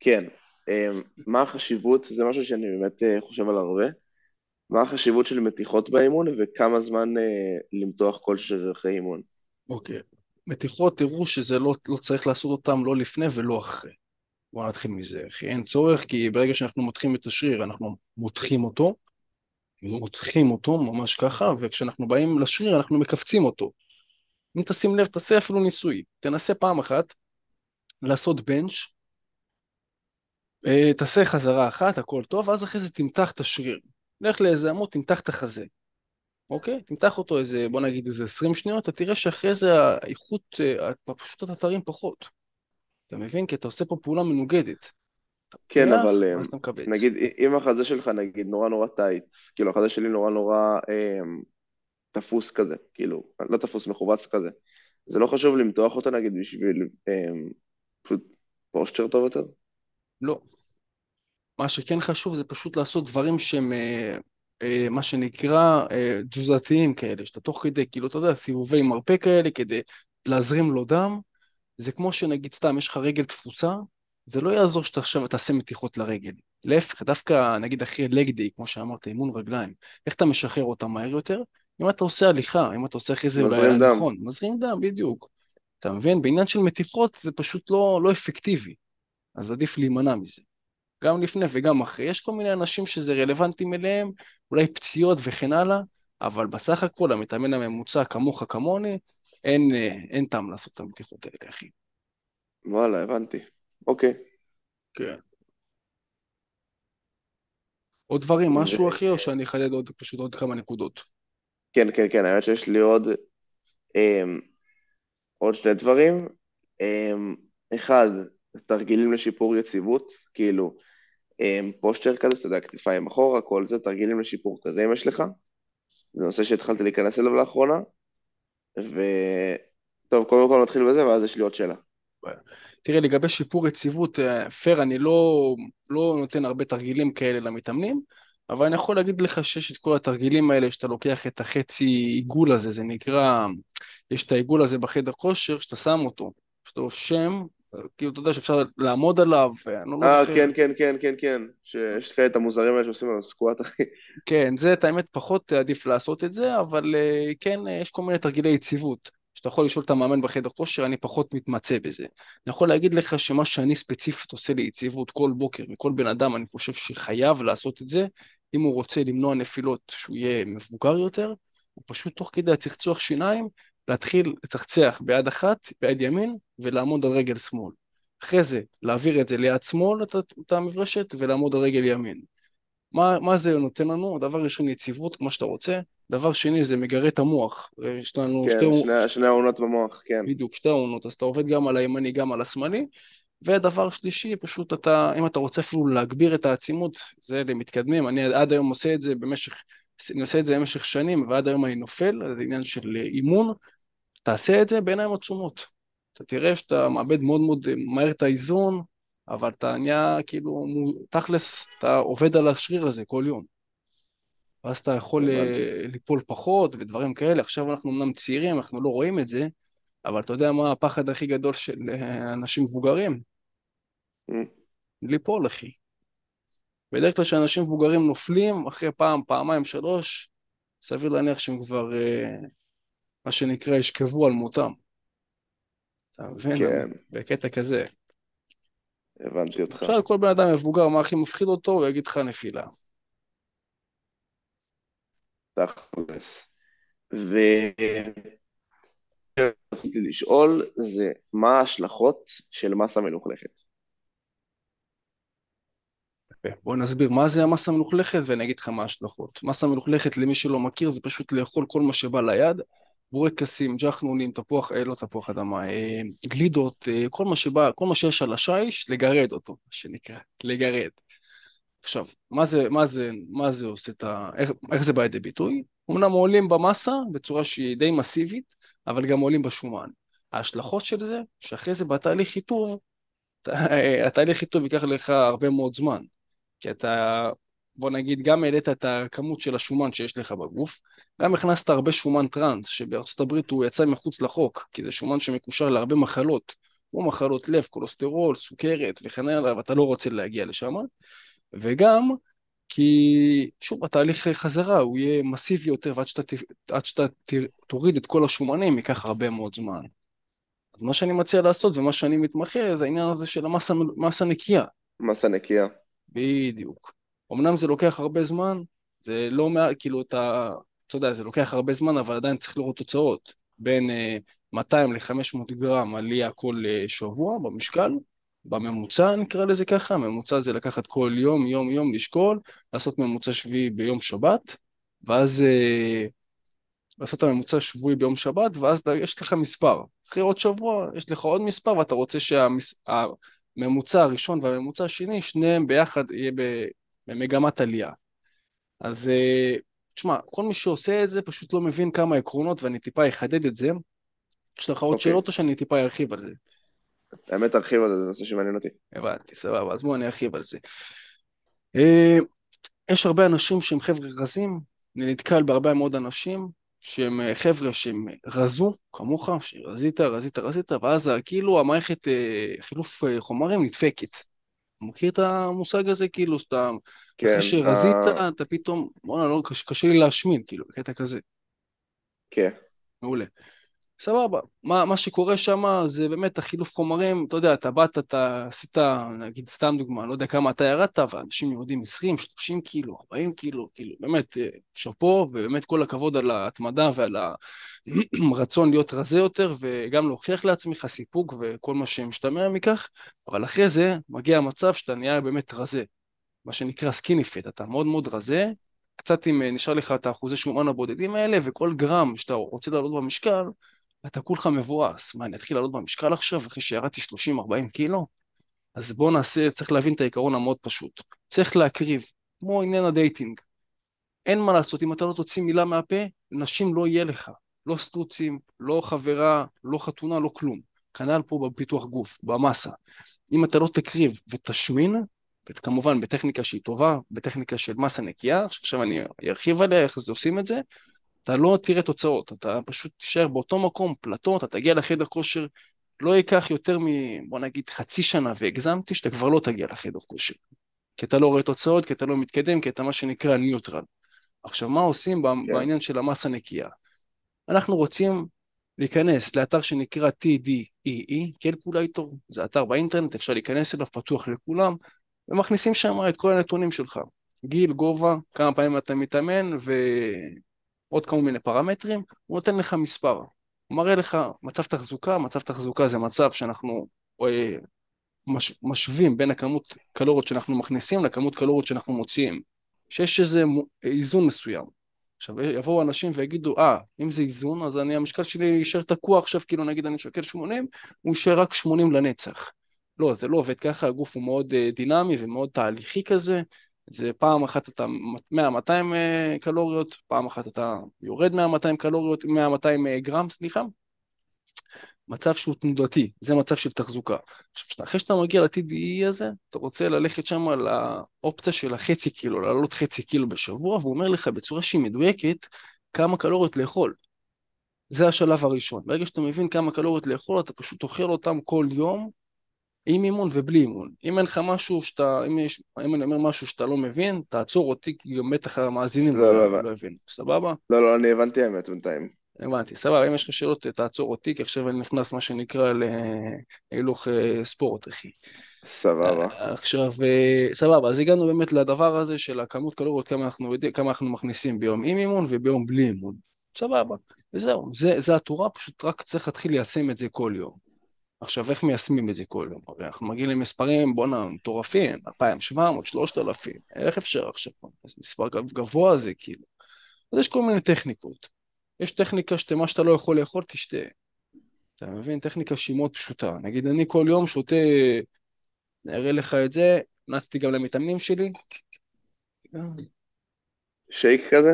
כן. אמ, מה החשיבות, זה משהו שאני באמת אה, חושב עליו הרבה, מה החשיבות של מתיחות באימון וכמה זמן אה, למתוח כל שריר אימון? אוקיי. מתיחות, תראו שזה לא, לא צריך לעשות אותם לא לפני ולא אחרי. בואו נתחיל מזה, אחי. אין צורך, כי ברגע שאנחנו מותחים את השריר, אנחנו מותחים אותו, מותחים אותו ממש ככה, וכשאנחנו באים לשריר, אנחנו מכווצים אותו. אם תשים לב, תעשה אפילו ניסוי. תנסה פעם אחת לעשות בנץ', תעשה חזרה אחת, הכל טוב, ואז אחרי זה תמתח את השריר. לך לאיזה עמוד, תמתח את החזה. אוקיי? תמתח אותו איזה, בוא נגיד איזה 20 שניות, אתה תראה שאחרי זה האיכות, אה, פשוט התתרים פחות. אתה מבין? כי אתה עושה פה פעולה מנוגדת. כן, אבל אה. נגיד, אם החזה שלך נגיד נורא נורא טייט, כאילו החזה שלי נורא נורא אה, תפוס כזה, כאילו, לא תפוס, מכווץ כזה, זה לא חשוב למתוח אותו נגיד בשביל אה, פשוט פושטר טוב יותר? לא. מה שכן חשוב זה פשוט לעשות דברים שהם אה, אה, מה שנקרא אה, תזוזתיים כאלה, שאתה תוך כדי, כאילו, אתה יודע, סיבובי מרפא כאלה כדי להזרים לו דם. זה כמו שנגיד סתם, יש לך רגל תפוסה, זה לא יעזור שאתה עכשיו תעשה מתיחות לרגל. להפך, דווקא נגיד אחרי לג דיי, כמו שאמרת, אימון רגליים, איך אתה משחרר אותה מהר יותר? אם אתה עושה הליכה, אם אתה עושה אחרי זה מזרים דם. נכון, מזרים דם, בדיוק. אתה מבין? בעניין של מתיחות זה פשוט לא, לא אפקטיבי, אז עדיף להימנע מזה. גם לפני וגם אחרי. יש כל מיני אנשים שזה רלוונטיים אליהם, אולי פציעות וכן הלאה, אבל בסך הכל המתאמן הממוצע כמוך כמוני, אין, אה, אין טעם לעשות את המתיחות האלה, אחי. וואלה, הבנתי. אוקיי. כן. עוד דברים, ו- משהו אחי, או שאני אחדד עוד, פשוט עוד כמה נקודות? כן, כן, כן, האמת שיש לי עוד, אמ, עוד שני דברים. אמ, אחד, תרגילים לשיפור יציבות, כאילו אמ, פושטר כזה, אתה יודע, כתפיים אחורה, כל זה, תרגילים לשיפור כזה אם יש לך. זה נושא שהתחלתי להיכנס אליו לאחרונה. וטוב, קודם כל נתחיל בזה, ואז יש לי עוד שאלה. תראה, לגבי שיפור יציבות, אה, פייר, אני לא, לא נותן הרבה תרגילים כאלה למתאמנים, אבל אני יכול להגיד לך שיש את כל התרגילים האלה, שאתה לוקח את החצי עיגול הזה, זה נקרא, יש את העיגול הזה בחדר כושר, שאתה שם אותו, שאתה רושם, אה, כאילו, אתה יודע שאפשר לעמוד עליו, ואני לא אה, זוכר. כן, כן, כן, כן, כן. שיש כאלה את המוזרים האלה שעושים על הסקואט, אחי. כן, זה את האמת פחות עדיף לעשות את זה, אבל אה, כן, אה, יש כל מיני תרגילי יציבות, שאתה יכול לשאול את המאמן בחדר כושר, אני פחות מתמצא בזה. אני יכול להגיד לך שמה שאני ספציפית עושה ליציבות כל בוקר, וכל בן אדם, אני חושב שחייב לעשות את זה, אם הוא רוצה למנוע נפילות שהוא יהיה מבוגר יותר, הוא פשוט תוך כדי הצחצוח שיניים, להתחיל לצחצח ביד אחת, ביד ימין, ולעמוד על רגל שמאל. אחרי זה, להעביר את זה ליד שמאל, את ה- את המברשת, ולעמוד על רגל ימין. מה, מה זה נותן לנו? דבר ראשון יציבות, כמו שאתה רוצה. דבר שני זה מגרה את המוח. יש לנו שתי, כן, שני, שני העונות במוח, כן. בדיוק, שתי עונות, אז אתה עובד גם על הימני, גם על השמאלי. ודבר שלישי, פשוט אתה, אם אתה רוצה אפילו להגביר את העצימות, זה למתקדמים. אני עד היום עושה את זה במשך, אני עושה את זה במשך שנים, ועד היום אני נופל, זה עניין של אימון. תעשה את זה בעיניים עצומות. אתה תראה שאתה מאבד מאוד מאוד מהר את האיזון, אבל אתה נהיה כאילו, תכלס, אתה עובד על השריר הזה כל יום. ואז אתה יכול. אה, ליפול פחות ודברים כאלה. עכשיו אנחנו אמנם צעירים, אנחנו לא רואים את זה, אבל אתה יודע מה הפחד הכי גדול של אה, אנשים מבוגרים? ליפול, אחי. בדרך כלל כשאנשים מבוגרים נופלים, אחרי פעם, פעמיים, שלוש, סביר להניח שהם כבר, אה, מה שנקרא, ישכבו על מותם. אתה מבין? כן, בקטע כזה. הבנתי אותך. עכשיו כל בן אדם מבוגר, מה הכי מפחיד אותו, הוא יגיד לך נפילה. תכלס. ורציתי לשאול, זה מה ההשלכות של מסה מלוכלכת? יפה. בוא נסביר מה זה המסה המלוכלכת ואני אגיד לך מה ההשלכות. מסה מלוכלכת, למי שלא מכיר, זה פשוט לאכול כל מה שבא ליד, בורקסים, ג'חנונים, תפוח, לא תפוח אדמה, אה, גלידות, אה, כל מה שבא, כל מה שיש על השיש, לגרד אותו, מה שנקרא, לגרד. עכשיו, מה זה, מה זה, מה זה עושה את ה... איך, איך זה בא לידי ביטוי? אמנם עולים במסה בצורה שהיא די מסיבית, אבל גם עולים בשומן. ההשלכות של זה, שאחרי זה בתהליך חיטוב, [LAUGHS] התהליך חיטוב ייקח לך הרבה מאוד זמן. כי אתה, בוא נגיד, גם העלית את הכמות של השומן שיש לך בגוף, גם הכנסת הרבה שומן טראנס, שבארצות הברית הוא יצא מחוץ לחוק, כי זה שומן שמקושר להרבה מחלות, כמו מחלות לב, כולסטרול, סוכרת וכן הלאה, ואתה לא רוצה להגיע לשם, וגם כי, שוב, התהליך חזרה הוא יהיה מסיבי יותר, ועד שאתה, עד שאתה תוריד את כל השומנים ייקח הרבה מאוד זמן. אז מה שאני מציע לעשות ומה שאני מתמחה זה העניין הזה של המסה מסה נקייה. מסה נקייה. בדיוק. אמנם זה לוקח הרבה זמן, זה לא מעט, כאילו אתה, אתה יודע, זה לוקח הרבה זמן, אבל עדיין צריך לראות תוצאות. בין אה, 200 ל-500 גרם עלייה כל אה, שבוע במשקל, בממוצע נקרא לזה ככה, ממוצע זה לקחת כל יום, יום, יום, לשקול, לעשות ממוצע שביעי ביום שבת, ואז אה, לעשות את הממוצע השבועי ביום שבת, ואז יש לך מספר. אחרי עוד שבוע יש לך עוד מספר, ואתה רוצה שהממוצע הראשון והממוצע השני, שניהם ביחד יהיה במגמת עלייה. אז אה, תשמע, כל מי שעושה את זה פשוט לא מבין כמה עקרונות, ואני טיפה אחדד את זה. יש לך עוד okay. אוקיי. שאלות או שאני טיפה ארחיב על זה? האמת, תרחיב על זה, זה נושא שמעניין אותי. הבנתי, סבבה, אז בואו אני ארחיב על זה. אה, יש הרבה אנשים שהם חבר'ה רזים, אני נתקל בהרבה מאוד אנשים שהם אה, חבר'ה שהם רזו, כמוך, שרזית, רזית, רזית, ואז כאילו המערכת חילוף חומרים נדפקת. מכיר את המושג הזה? כאילו, שאתה, כן, אחרי שרזית, uh... אתה פתאום, בואנה, לא, קשה לי להשמין, כאילו, בקטע כזה. כן. מעולה. סבבה. מה, מה שקורה שם זה באמת החילוף חומרים, אתה יודע, אתה באת, אתה עשית, נגיד, סתם דוגמה, לא יודע כמה אתה ירדת, ואנשים יורדים 20, 30 קילו, 40 קילו, כאילו, באמת, אה, שאפו, ובאמת כל הכבוד על ההתמדה ועל הרצון להיות רזה יותר, וגם להוכיח לעצמך סיפוק וכל מה שמשתמע מכך, אבל אחרי זה מגיע המצב שאתה נהיה באמת רזה, מה שנקרא skinny fit, אתה מאוד מאוד רזה, קצת אם אה, נשאר לך את האחוזי שומן הבודדים האלה, וכל גרם שאתה רוצה לעלות במשקל, אתה כולך מבואס. מה, אני אתחיל לעלות במשקל עכשיו אחרי שירדתי 30-40 קילו? אז בואו נעשה, צריך להבין את העיקרון המאוד פשוט. צריך להקריב, כמו עניין ה dating. אין מה לעשות, אם אתה לא תוציא מילה מהפה, נשים לא יהיה לך. לא סטוצים, לא חברה, לא חתונה, לא כלום. כנ"ל פה בפיתוח גוף, במסה. אם אתה לא תקריב ותשמין, וכמובן בטכניקה שהיא טובה, בטכניקה של מסה נקייה, שעכשיו אני ארחיב עליה איך עושים את זה, אתה לא תראה תוצאות, אתה פשוט תישאר באותו מקום, פלטו, אתה תגיע לחדר כושר, לא ייקח יותר מ... בוא נגיד חצי שנה והגזמתי, שאתה כבר לא תגיע לחדר כושר. כי אתה לא רואה תוצאות, כי אתה לא מתקדם, כי אתה מה שנקרא neutral. עכשיו, מה עושים כן. בעניין של המסה נקייה? אנחנו רוצים להיכנס לאתר שנקרא TDEE, calculator, זה אתר באינטרנט, אפשר להיכנס אליו, פתוח לכולם, ומכניסים שם את כל הנתונים שלך. גיל, גובה, כמה פעמים אתה מתאמן, ו... עוד כמה מיני פרמטרים, הוא נותן לך מספר. הוא מראה לך מצב תחזוקה, מצב תחזוקה זה מצב שאנחנו אה, מש, משווים בין הכמות קלוריות שאנחנו מכניסים לכמות קלוריות שאנחנו מוציאים, שיש איזה איזון מסוים. עכשיו יבואו אנשים ויגידו, אה, ah, אם זה איזון אז אני, המשקל שלי יישאר תקוע עכשיו, כאילו נגיד אני שוקל 80, הוא יישאר רק 80 לנצח. לא, זה לא עובד ככה, הגוף הוא מאוד אה, דינמי ומאוד תהליכי כזה, זה פעם אחת אתה 100-200 אה, קלוריות, פעם אחת אתה יורד 100-200 קלוריות, 100-200 אה, גרם, סליחה. מצב שהוא תנודתי, זה מצב של תחזוקה. עכשיו, אחרי שאתה מגיע ל-TDE הזה, אתה רוצה ללכת שם לאופציה של החצי קילו, לעלות חצי קילו בשבוע, והוא אומר לך בצורה שהיא מדויקת כמה קלוריות לאכול. זה השלב הראשון. ברגע שאתה מבין כמה קלוריות לאכול, אתה פשוט אוכל אותם כל יום, עם אימון ובלי אימון. אם אין לך משהו שאתה, אם, יש, אם אני אומר משהו שאתה לא מבין, תעצור אותי, כי גם בטח המאזינים לא, לא, לא, לא הבינו. סבבה? לא, לא, אני הבנתי האמת בינתיים. הבנתי, סבבה, אם יש לך שאלות תעצור אותי, כי עכשיו אני נכנס מה שנקרא להילוך אה, ספורט, אחי. סבבה. אה, עכשיו, אה, סבבה, אז הגענו באמת לדבר הזה של הכמות קלוריות, כמה אנחנו, כמה אנחנו מכניסים ביום עם אימון וביום בלי אימון. סבבה, וזהו, זה, זה התורה, פשוט רק צריך להתחיל ליישם את זה כל יום. עכשיו, איך מיישמים את זה כל יום? הרי אנחנו מגיעים למספרים, בואנה, מטורפים, 2,700, 3,000, איך אפשר עכשיו? מספר גבוה זה כאילו. אז יש כל מיני טכניקות. יש טכניקה שמה שאתה לא יכול לאכול, תשתה. אתה מבין? טכניקה שהיא מאוד פשוטה. נגיד, אני כל יום שותה, אני אראה לך את זה, נצתי גם למתאמנים שלי. שייק כזה?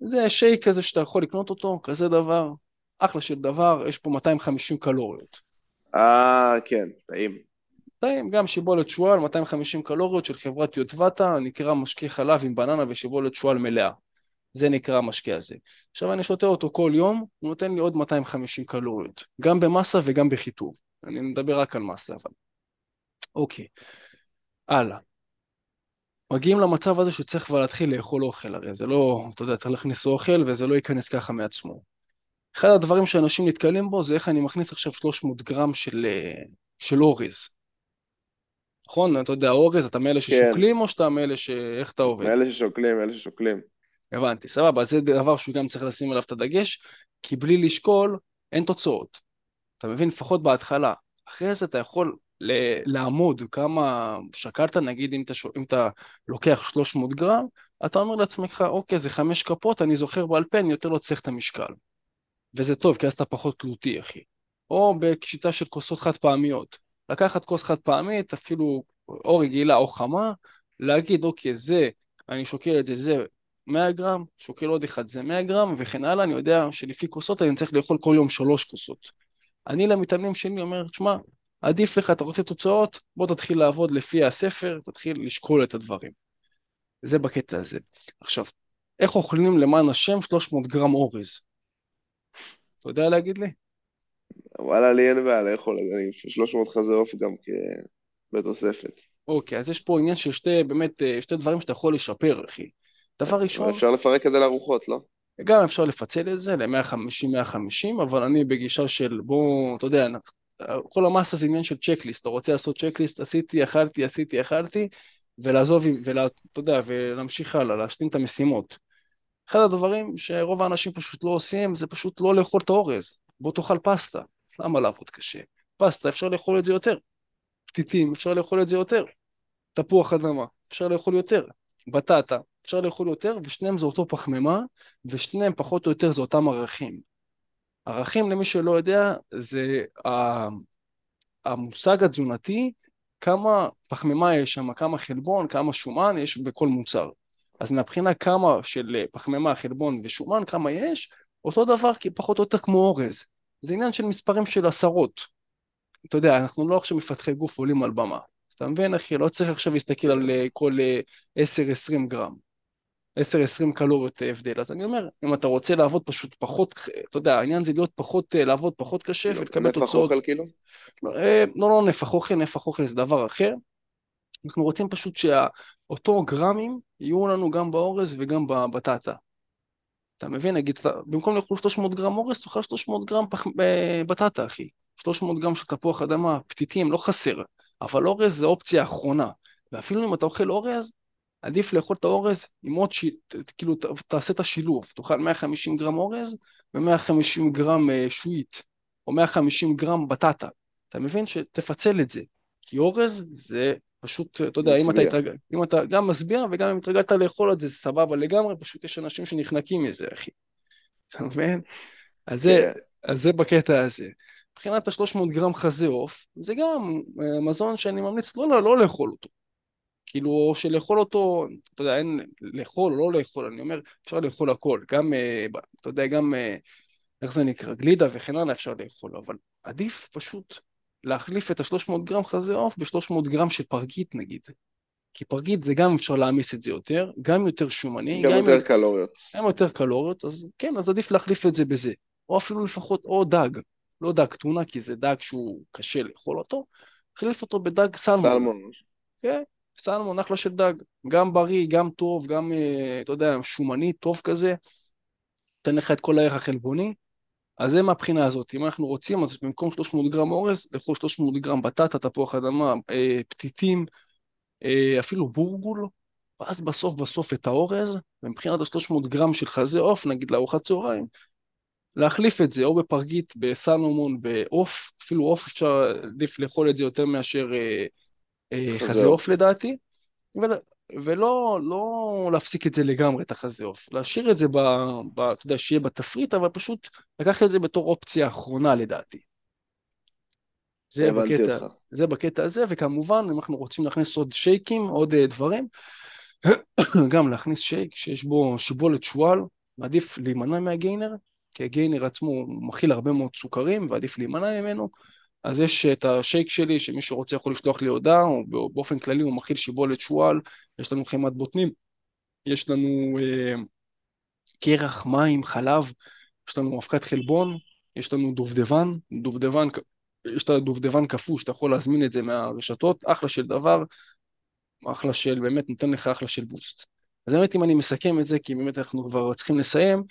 זה שייק כזה שאתה יכול לקנות אותו, כזה דבר. אחלה של דבר, יש פה 250 קלוריות. אה, כן, טעים. טעים, גם שיבולת שועל, 250 קלוריות של חברת יוטבתה, נקרא משקה חלב עם בננה ושיבולת שועל מלאה. זה נקרא המשקה הזה. עכשיו אני שותה אותו כל יום, הוא נותן לי עוד 250 קלוריות, גם במסה וגם בחיטוב. אני מדבר רק על מסה אבל. אוקיי, הלאה. מגיעים למצב הזה שצריך כבר להתחיל לאכול אוכל, הרי זה לא, אתה יודע, צריך להכניס אוכל וזה לא ייכנס ככה מעצמו. אחד הדברים שאנשים נתקלים בו זה איך אני מכניס עכשיו 300 גרם של, אה, של אורז. נכון? אתה יודע, אורז, אתה מאלה כן. ששוקלים כן. או שאתה מאלה ש... איך אתה עובד? מאלה ששוקלים, מאלה ששוקלים. הבנתי, סבבה, זה דבר שהוא גם צריך לשים עליו את הדגש, כי בלי לשקול אין תוצאות. אתה מבין? לפחות בהתחלה. אחרי זה אתה יכול ל- לעמוד כמה שקלת, נגיד אם אתה, ש- אם אתה לוקח 300 גרם, אתה אומר לעצמך, אוקיי, זה חמש כפות, אני זוכר בעל פה, אני יותר לא צריך את המשקל. וזה טוב, כי אז אתה פחות תלותי, אחי. או בשיטה של כוסות חד פעמיות. לקחת כוס חד פעמית, אפילו או רגילה או חמה, להגיד, אוקיי, זה, אני שוקל את זה, זה 100 גרם, שוקל עוד אחד, זה 100 גרם, וכן הלאה, אני יודע שלפי כוסות אני צריך לאכול כל יום שלוש כוסות. אני למתאמנים שלי אומר, תשמע, עדיף לך, אתה רוצה תוצאות, בוא תתחיל לעבוד לפי הספר, תתחיל לשקול את הדברים. זה בקטע הזה. עכשיו, איך אוכלים למען השם 300 גרם אורז? אתה יודע להגיד לי? וואלה, לי אין בעיה לאכול, אני 300 חזה עוף גם כ- בתוספת. אוקיי, אז יש פה עניין של שתי, באמת, אה, שתי דברים שאתה יכול לשפר, אחי. דבר ראשון, אפשר לפרק את זה לארוחות, לא? גם אפשר לפצל את זה ל-150-150, אבל אני בגישה של בוא, אתה יודע, כל המסה זה עניין של צ'קליסט, אתה רוצה לעשות צ'קליסט, עשיתי, אכלתי, עשיתי, אכלתי, ולעזוב, ואתה יודע, ולהמשיך הלאה, להשלים את המשימות. אחד הדברים שרוב האנשים פשוט לא עושים, זה פשוט לא לאכול את האורז. בוא תאכל פסטה, למה לעבוד קשה? פסטה, אפשר לאכול את זה יותר. פתיתים, אפשר לאכול את זה יותר. תפוח אדמה, אפשר לאכול יותר. בטטה, אפשר לאכול יותר, ושניהם זה אותו פחמימה, ושניהם פחות או יותר זה אותם ערכים. ערכים, למי שלא יודע, זה המושג התזונתי, כמה פחמימה יש שם, כמה חלבון, כמה שומן יש בכל מוצר. אז מהבחינה כמה של פחמימה, חלבון ושומן, כמה יש, אותו דבר כי פחות או יותר כמו אורז. זה עניין של מספרים של עשרות. אתה יודע, אנחנו לא עכשיו מפתחי גוף עולים על במה. אז אתה מבין, אחי? לא צריך עכשיו להסתכל על אה, כל אה, 10-20 גרם. 10-20 קלוריות אה, הבדל. אז אני אומר, אם אתה רוצה לעבוד פשוט פחות, אתה יודע, העניין זה להיות פחות, אה, לעבוד פחות קשה לא, ולקבל נפח תוצאות. אוכל כאילו? לא, אה, לא, לא נפח אוכל, נפח אוכל זה דבר אחר. אנחנו רוצים פשוט שאותו גרמים יהיו לנו גם באורז וגם בבטטה. אתה מבין? נגיד, אתה- במקום לאכול 300 גרם אורז, תאכל 300 גרם פח... אה, בטטה, אחי. 300 גרם של תפוח אדמה, פתיתים, לא חסר. אבל אורז זה אופציה אחרונה. ואפילו אם אתה אוכל אורז, עדיף לאכול את האורז עם עוד ש... כאילו, ת- תעשה את השילוב. תאכל 150 גרם אורז ו-150 גרם אה, שועית, או 150 גרם בטטה. אתה מבין? שתפצל את זה. כי אורז זה פשוט, אתה יודע, אם אתה. התרג... אם אתה גם משביע וגם אם התרגלת לאכול את זה, זה סבבה לגמרי, פשוט יש אנשים שנחנקים מזה, אחי. [LAUGHS] אתה מבין? אז זה, כן. אז זה בקטע הזה. מבחינת ה-300 גרם חזה עוף, זה גם אה, מזון שאני ממליץ לא, לא, לא לאכול אותו. כאילו, שלאכול אותו, אתה יודע, אין לאכול או לא לאכול, אני אומר, אפשר לאכול הכל. גם, אה, אתה יודע, גם, אה, איך זה נקרא, גלידה וכן הלאה אפשר לאכול, אבל עדיף פשוט להחליף את ה-300 גרם חזה עוף ב-300 גרם של פרגית נגיד. כי פרגית זה גם אפשר להעמיס את זה יותר, גם יותר שומני, גם גם יותר קלוריות. גם יותר קלוריות, אז כן, אז עדיף להחליף את זה בזה. או אפילו לפחות, או דג, לא דג טונה, כי זה דג שהוא קשה לאכול אותו, החליף אותו בדג סלמון. סלמון. כן, סלמון, אחלה של דג. גם בריא, גם טוב, גם, אה, אתה יודע, שומני, טוב כזה. נותן לך את כל הערך החלבוני. אז זה מהבחינה הזאת. אם אנחנו רוצים, אז במקום 300 גרם אורז, לאכול 300 גרם בטטה, תפוח אדמה, אה, פתיתים, אה, אפילו בורגול, ואז בסוף בסוף את האורז, ומבחינת ה-300 גרם של חזה עוף, נגיד לארוחת צהריים, להחליף את זה או בפרגית, בסלמון, בעוף, אפילו עוף אפשר עדיף לאכול את זה יותר מאשר אה, אה, חזה עוף. לדעתי, ולא לא להפסיק את זה לגמרי, את החזה עוף, להשאיר את זה, ב, ב, אתה יודע, שיהיה בתפריט, אבל פשוט לקחת את זה בתור אופציה אחרונה לדעתי. זה בקטע, אותך. זה בקטע הזה, וכמובן אם אנחנו רוצים להכניס עוד שייקים, עוד אה, דברים, [COUGHS] גם להכניס שייק שיש בו שיבולת שועל, עדיף להימנע מהגיינר, כי הגיינר עצמו מכיל הרבה מאוד סוכרים ועדיף להימנע ממנו. אז יש את השייק שלי, שמי שרוצה יכול לשלוח לי הודעה, או באופן כללי הוא מכיל שיבולת שועל, יש לנו חמת בוטנים, יש לנו אה, קרח, מים, חלב, יש לנו אבקת חלבון, יש לנו דובדבן, דובדבן, יש את הדובדבן קפוא, שאתה יכול להזמין את זה מהרשתות, אחלה של דבר, אחלה של, באמת נותן לך אחלה של בוסט. אז באמת אם אני מסכם את זה, כי באמת אנחנו כבר צריכים לסיים,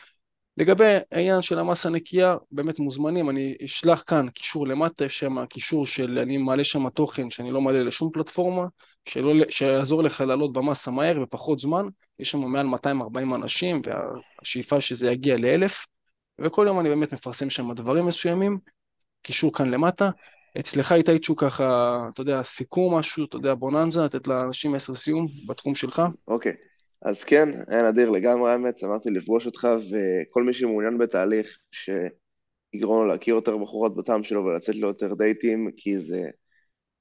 לגבי העניין של המסה נקייה, באמת מוזמנים, אני אשלח כאן קישור למטה, יש שם קישור של, אני מעלה שם תוכן שאני לא מעלה לשום פלטפורמה, שלא, שיעזור לך לעלות במסה מהר ופחות זמן, יש שם מעל 240 אנשים, והשאיפה שזה יגיע לאלף, וכל יום אני באמת מפרסם שם דברים מסוימים, קישור כאן למטה. אצלך איתי צ'ו ככה, אתה יודע, סיכום משהו, אתה יודע, בוננזה, לתת לאנשים מסר סיום בתחום שלך. אוקיי, אז כן, היה נדיר לגמרי האמת, שמחתי לפגוש אותך, וכל מי שמעוניין בתהליך שיגרום לו להכיר יותר בחורות בטעם שלו ולצאת ליותר דייטים, כי זה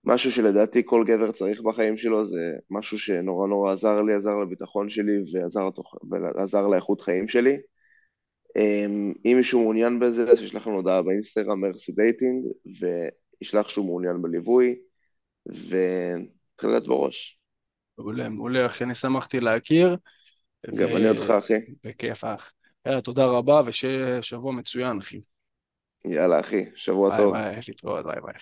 משהו שלדעתי כל גבר צריך בחיים שלו, זה משהו שנורא נורא עזר לי, עזר לביטחון שלי ועזר, לתוך, ועזר לאיכות חיים שלי. אמ, אם מישהו מעוניין בזה, אז שישלח לנו הודעה באינסטגרם מרסי דייטינג, וישלח שהוא מעוניין בליווי, ונתחיל לדעת בראש. מעולה, מעולה, אחי, אני שמחתי להכיר. גם ו... אני אותך, אחי. בכיף, אח. יאללה, תודה רבה, ושיהיה שבוע מצוין, אחי. יאללה, אחי, שבוע ביי טוב. ביי, להתראות, ביי ביי.